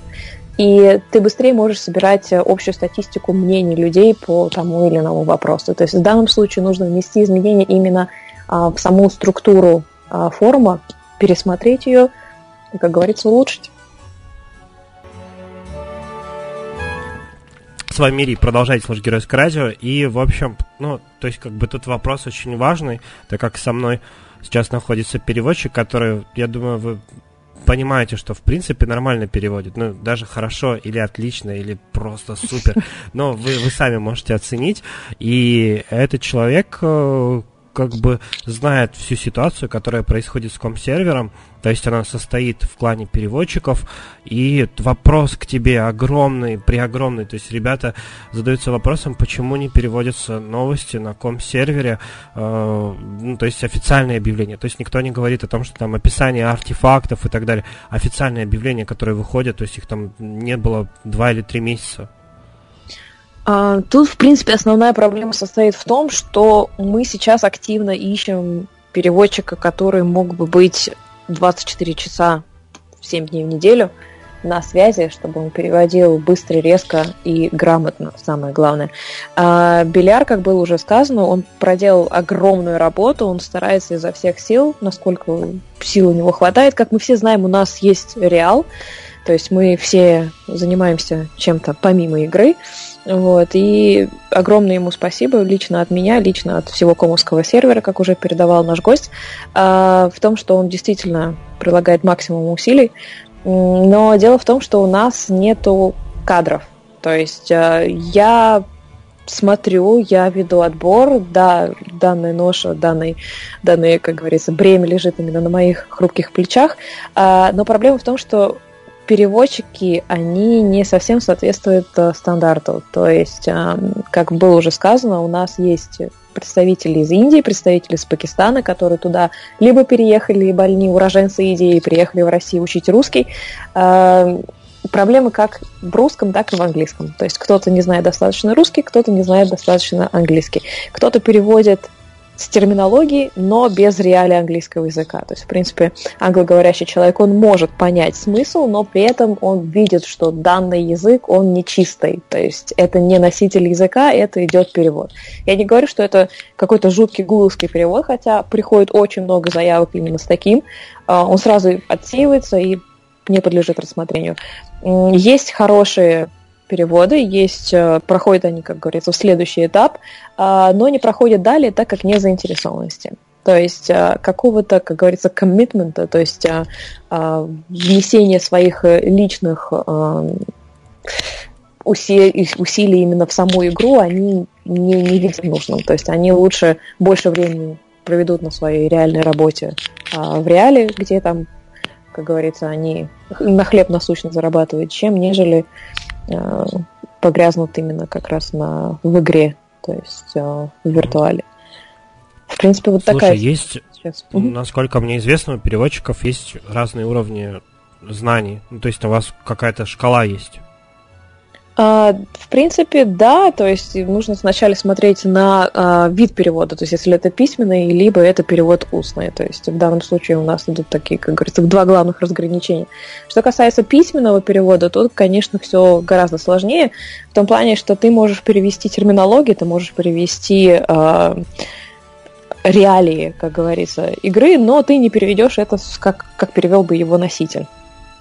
и ты быстрее можешь собирать общую статистику мнений людей по тому или иному вопросу. То есть в данном случае нужно внести изменения именно в саму структуру форума, пересмотреть ее и, как говорится, улучшить. С вами Мири, продолжайте слушать Геройское радио. И, в общем, ну, то есть, как бы тут вопрос очень важный, так как со мной сейчас находится переводчик, который, я думаю, вы понимаете, что в принципе нормально переводит, ну, даже хорошо или отлично, или просто супер, но вы, вы сами можете оценить. И этот человек, э, как бы знает всю ситуацию, которая происходит с ком-сервером, то есть она состоит в клане переводчиков, и вопрос к тебе огромный, преогромный, то есть ребята задаются вопросом, почему не переводятся новости на ком-сервере, э, ну, то есть официальные объявления, то есть никто не говорит о том, что там описание артефактов и так далее, официальные объявления, которые выходят, то есть их там не было два или три месяца. А, тут, в принципе, основная проблема состоит в том, что мы сейчас активно ищем переводчика, который мог бы быть 24 часа 7 дней в неделю на связи, чтобы он переводил быстро, резко и грамотно, самое главное. А Беляр, как было уже сказано, он проделал огромную работу, он старается изо всех сил, насколько сил у него хватает. Как мы все знаем, у нас есть Реал, то есть мы все занимаемся чем-то помимо игры. Вот, и огромное ему спасибо лично от меня, лично от всего комовского сервера, как уже передавал наш гость, а, в том, что он действительно прилагает максимум усилий. Но дело в том, что у нас нету кадров. То есть а, я смотрю, я веду отбор, да, данная ноша, данный, данное, как говорится, бремя лежит именно на моих хрупких плечах, а, но проблема в том, что переводчики, они не совсем соответствуют э, стандарту. То есть, э, как было уже сказано, у нас есть представители из Индии, представители из Пакистана, которые туда либо переехали, либо они уроженцы Индии и приехали в Россию учить русский. Э, проблемы как в русском, так и в английском. То есть кто-то не знает достаточно русский, кто-то не знает достаточно английский. Кто-то переводит с терминологией, но без реалий английского языка. То есть, в принципе, англоговорящий человек, он может понять смысл, но при этом он видит, что данный язык, он не чистый. То есть, это не носитель языка, это идет перевод. Я не говорю, что это какой-то жуткий гугловский перевод, хотя приходит очень много заявок именно с таким. А, он сразу отсеивается и не подлежит рассмотрению. Есть хорошие переводы, есть, э, проходят они, как говорится, в следующий этап, а, но не проходят далее, так как не заинтересованности. То есть э, какого-то, как говорится, коммитмента, то есть э, внесения своих личных усилий именно в саму игру, они не, не видят нужным. То есть они лучше больше времени проведут на своей реальной работе в реале, где там, как говорится, они на хлеб насущно зарабатывают, чем нежели погрязнут именно как раз на, в игре, то есть э, в виртуале. В принципе, вот Слушай, такая... есть, Сейчас. насколько мне известно, у переводчиков есть разные уровни знаний. Ну, то есть у вас какая-то шкала есть. А, в принципе, да, то есть нужно сначала смотреть на а, вид перевода, то есть если это письменный, либо это перевод устный, то есть в данном случае у нас идут такие, как говорится, два главных разграничения. Что касается письменного перевода, тут, конечно, все гораздо сложнее, в том плане, что ты можешь перевести терминологию, ты можешь перевести а, реалии, как говорится, игры, но ты не переведешь это как, как перевел бы его носитель.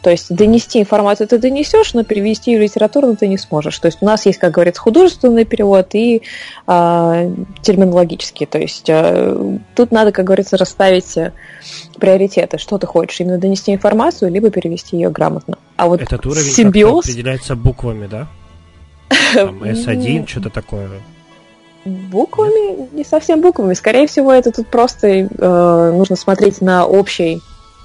То есть донести информацию ты донесешь, но перевести ее литературно ты не сможешь. То есть у нас есть, как говорится, художественный перевод и э, терминологический. То есть э, тут надо, как говорится, расставить э, приоритеты. Что ты хочешь? Именно донести информацию, либо перевести ее грамотно. А вот Этот уровень симбиоз... определяется буквами, да? Там S1, что-то такое. Буквами? Не совсем буквами. Скорее всего, это тут просто э, нужно смотреть на общий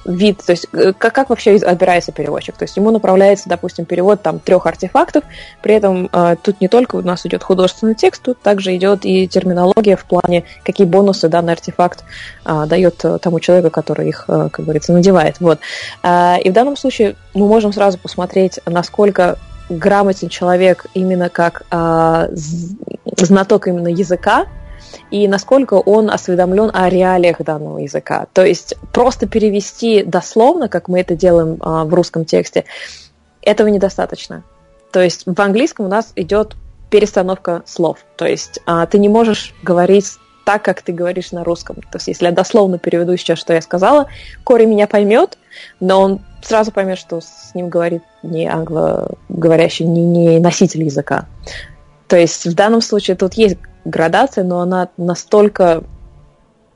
вид, то есть э, как, как вообще отбирается переводчик. То есть ему направляется, допустим, перевод там трех артефактов, при этом э, тут не только у нас идет художественный текст, тут также идет и терминология в плане, какие бонусы данный артефакт э, дает тому человеку, который их, э, как говорится, надевает. Вот. Э, и в данном случае мы можем сразу посмотреть, насколько грамотен человек именно как э, знаток именно языка, и насколько он осведомлен о реалиях данного языка. То есть просто перевести дословно, как мы это делаем а, в русском тексте, этого недостаточно. То есть в английском у нас идет перестановка слов. То есть а, ты не можешь говорить так, как ты говоришь на русском. То есть, если я дословно переведу сейчас, что я сказала, Кори меня поймет, но он сразу поймет, что с ним говорит не англоговорящий, не, не носитель языка. То есть в данном случае тут есть градация, но она настолько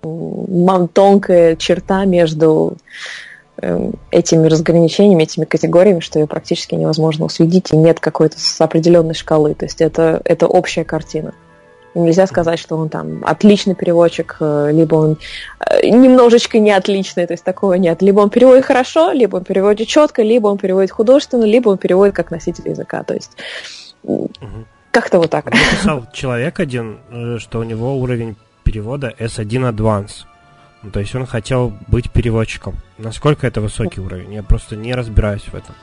тонкая черта между эм, этими разграничениями, этими категориями, что ее практически невозможно уследить, и нет какой-то определенной шкалы. То есть это, это общая картина. И нельзя сказать, что он там отличный переводчик, э, либо он э, немножечко не отличный, то есть такого нет. Либо он переводит хорошо, либо он переводит четко, либо он переводит художественно, либо он переводит как носитель языка. То есть угу. Как-то вот так. Написал человек один, э, что у него уровень перевода S1 Advance. Ну, то есть он хотел быть переводчиком. Насколько это высокий уровень? Я просто не разбираюсь в этом.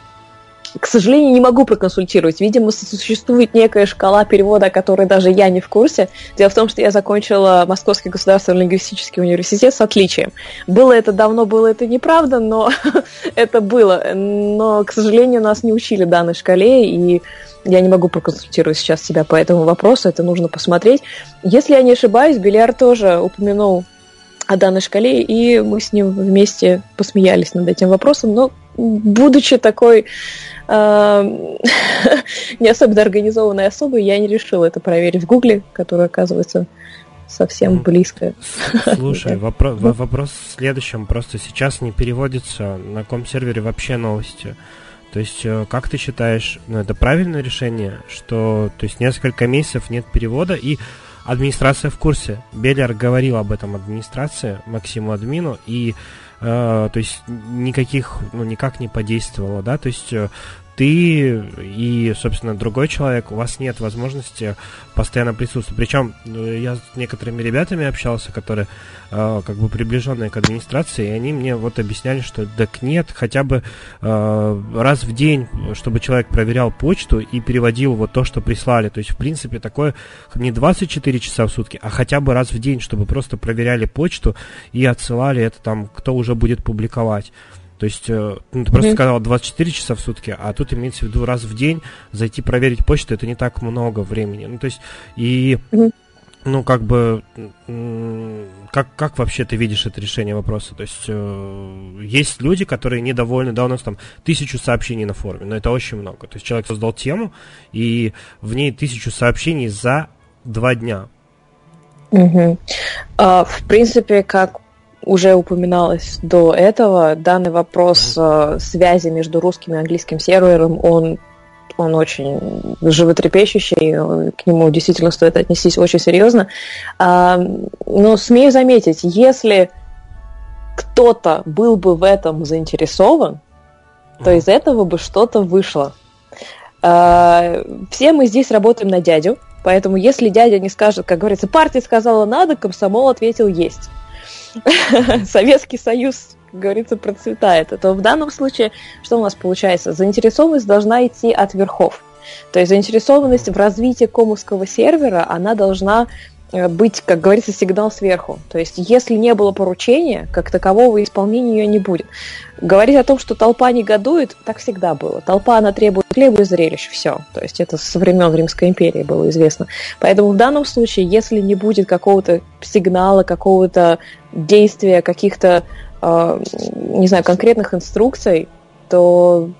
К сожалению, не могу проконсультировать. Видимо, существует некая шкала перевода, о которой даже я не в курсе. Дело в том, что я закончила Московский государственный лингвистический университет с отличием. Было это давно, было это неправда, но это было. Но, к сожалению, нас не учили данной шкале, и я не могу проконсультировать сейчас себя по этому вопросу, это нужно посмотреть. Если я не ошибаюсь, Беляр тоже упомянул о данной шкале, и мы с ним вместе посмеялись над этим вопросом, но будучи такой не особенно организованной особой, я не решила это проверить в Гугле, который оказывается совсем близко. Слушай, вопро- вопрос в следующем. Просто сейчас не переводится на ком сервере вообще новости. То есть, э, как ты считаешь, ну, это правильное решение, что то есть несколько месяцев нет перевода и администрация в курсе. Беллер говорил об этом администрации, Максиму Админу, и то есть никаких, ну, никак не подействовало, да, то есть э, ты и, собственно, другой человек, у вас нет возможности постоянно присутствовать. Причем э, я с некоторыми ребятами общался, которые э, как бы приближенные к администрации, и они мне вот объясняли, что так нет, хотя бы э, раз в день, чтобы человек проверял почту и переводил вот то, что прислали. То есть, в принципе, такое не 24 часа в сутки, а хотя бы раз в день, чтобы просто проверяли почту и отсылали это там, кто уже будет публиковать. То есть, э, ну, ты просто сказал 24 часа в сутки, а тут имеется в виду раз в день зайти проверить почту, это не так много времени. Ну, то есть, и, mm-hmm. ну, как бы, как, как вообще ты видишь это решение вопроса? То есть, э, есть люди, которые недовольны, да, у нас там тысячу сообщений на форуме, но это очень много. То есть, человек создал тему, и в ней тысячу сообщений за два дня. Угу. Uh, в принципе, как уже упоминалось до этого, данный вопрос э, связи между русским и английским сервером, он, он очень животрепещущий, к нему действительно стоит отнестись очень серьезно. А, но смею заметить, если кто-то был бы в этом заинтересован, то из этого бы что-то вышло. А, все мы здесь работаем на дядю, поэтому если дядя не скажет, как говорится, партия сказала надо, комсомол ответил есть. Советский Союз, как говорится, процветает, то в данном случае что у нас получается? Заинтересованность должна идти от верхов. То есть заинтересованность в развитии комовского сервера, она должна быть, как говорится, сигнал сверху. То есть, если не было поручения, как такового исполнения ее не будет. Говорить о том, что толпа негодует, так всегда было. Толпа, она требует хлеба и зрелищ, все. То есть, это со времен Римской империи было известно. Поэтому в данном случае, если не будет какого-то сигнала, какого-то действия, каких-то, э, не знаю, конкретных инструкций, то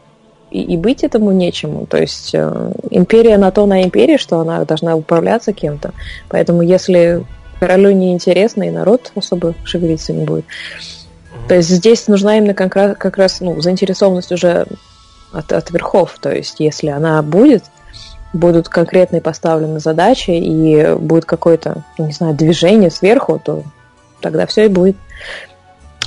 и, и быть этому нечему. То есть э, империя на то на империи, что она должна управляться кем-то. Поэтому если королю не интересно, и народ особо шевелиться не будет. То есть здесь нужна именно как раз, как раз ну, заинтересованность уже от, от верхов. То есть если она будет, будут конкретные поставлены задачи и будет какое-то, не знаю, движение сверху, то тогда все и будет.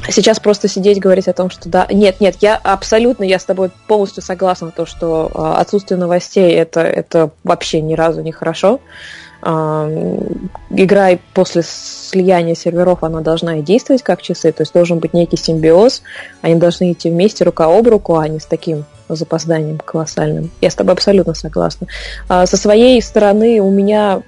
Сейчас просто сидеть говорить о том, что да, нет, нет, я абсолютно, я с тобой полностью согласна, то, что э, отсутствие новостей это, это вообще ни разу не хорошо. Э, игра после слияния серверов, она должна и действовать как часы, то есть должен быть некий симбиоз, они должны идти вместе рука об руку, а не с таким запозданием колоссальным. Я с тобой абсолютно согласна. А со своей стороны у меня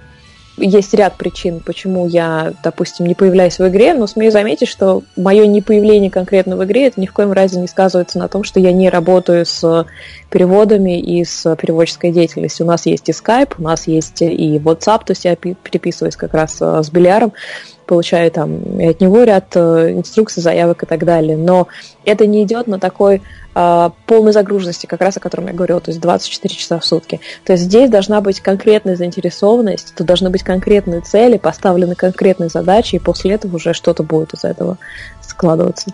есть ряд причин, почему я, допустим, не появляюсь в игре, но смею заметить, что мое непоявление конкретно в игре это ни в коем разе не сказывается на том, что я не работаю с переводами и с переводческой деятельностью. У нас есть и Skype, у нас есть и WhatsApp, то есть я переписываюсь как раз э, с Беляром, получаю там и от него ряд э, инструкций, заявок и так далее. Но это не идет на такой э, полной загруженности, как раз о котором я говорила, то есть 24 часа в сутки. То есть здесь должна быть конкретная заинтересованность, тут должны быть конкретные цели, поставлены конкретные задачи, и после этого уже что-то будет из этого складываться.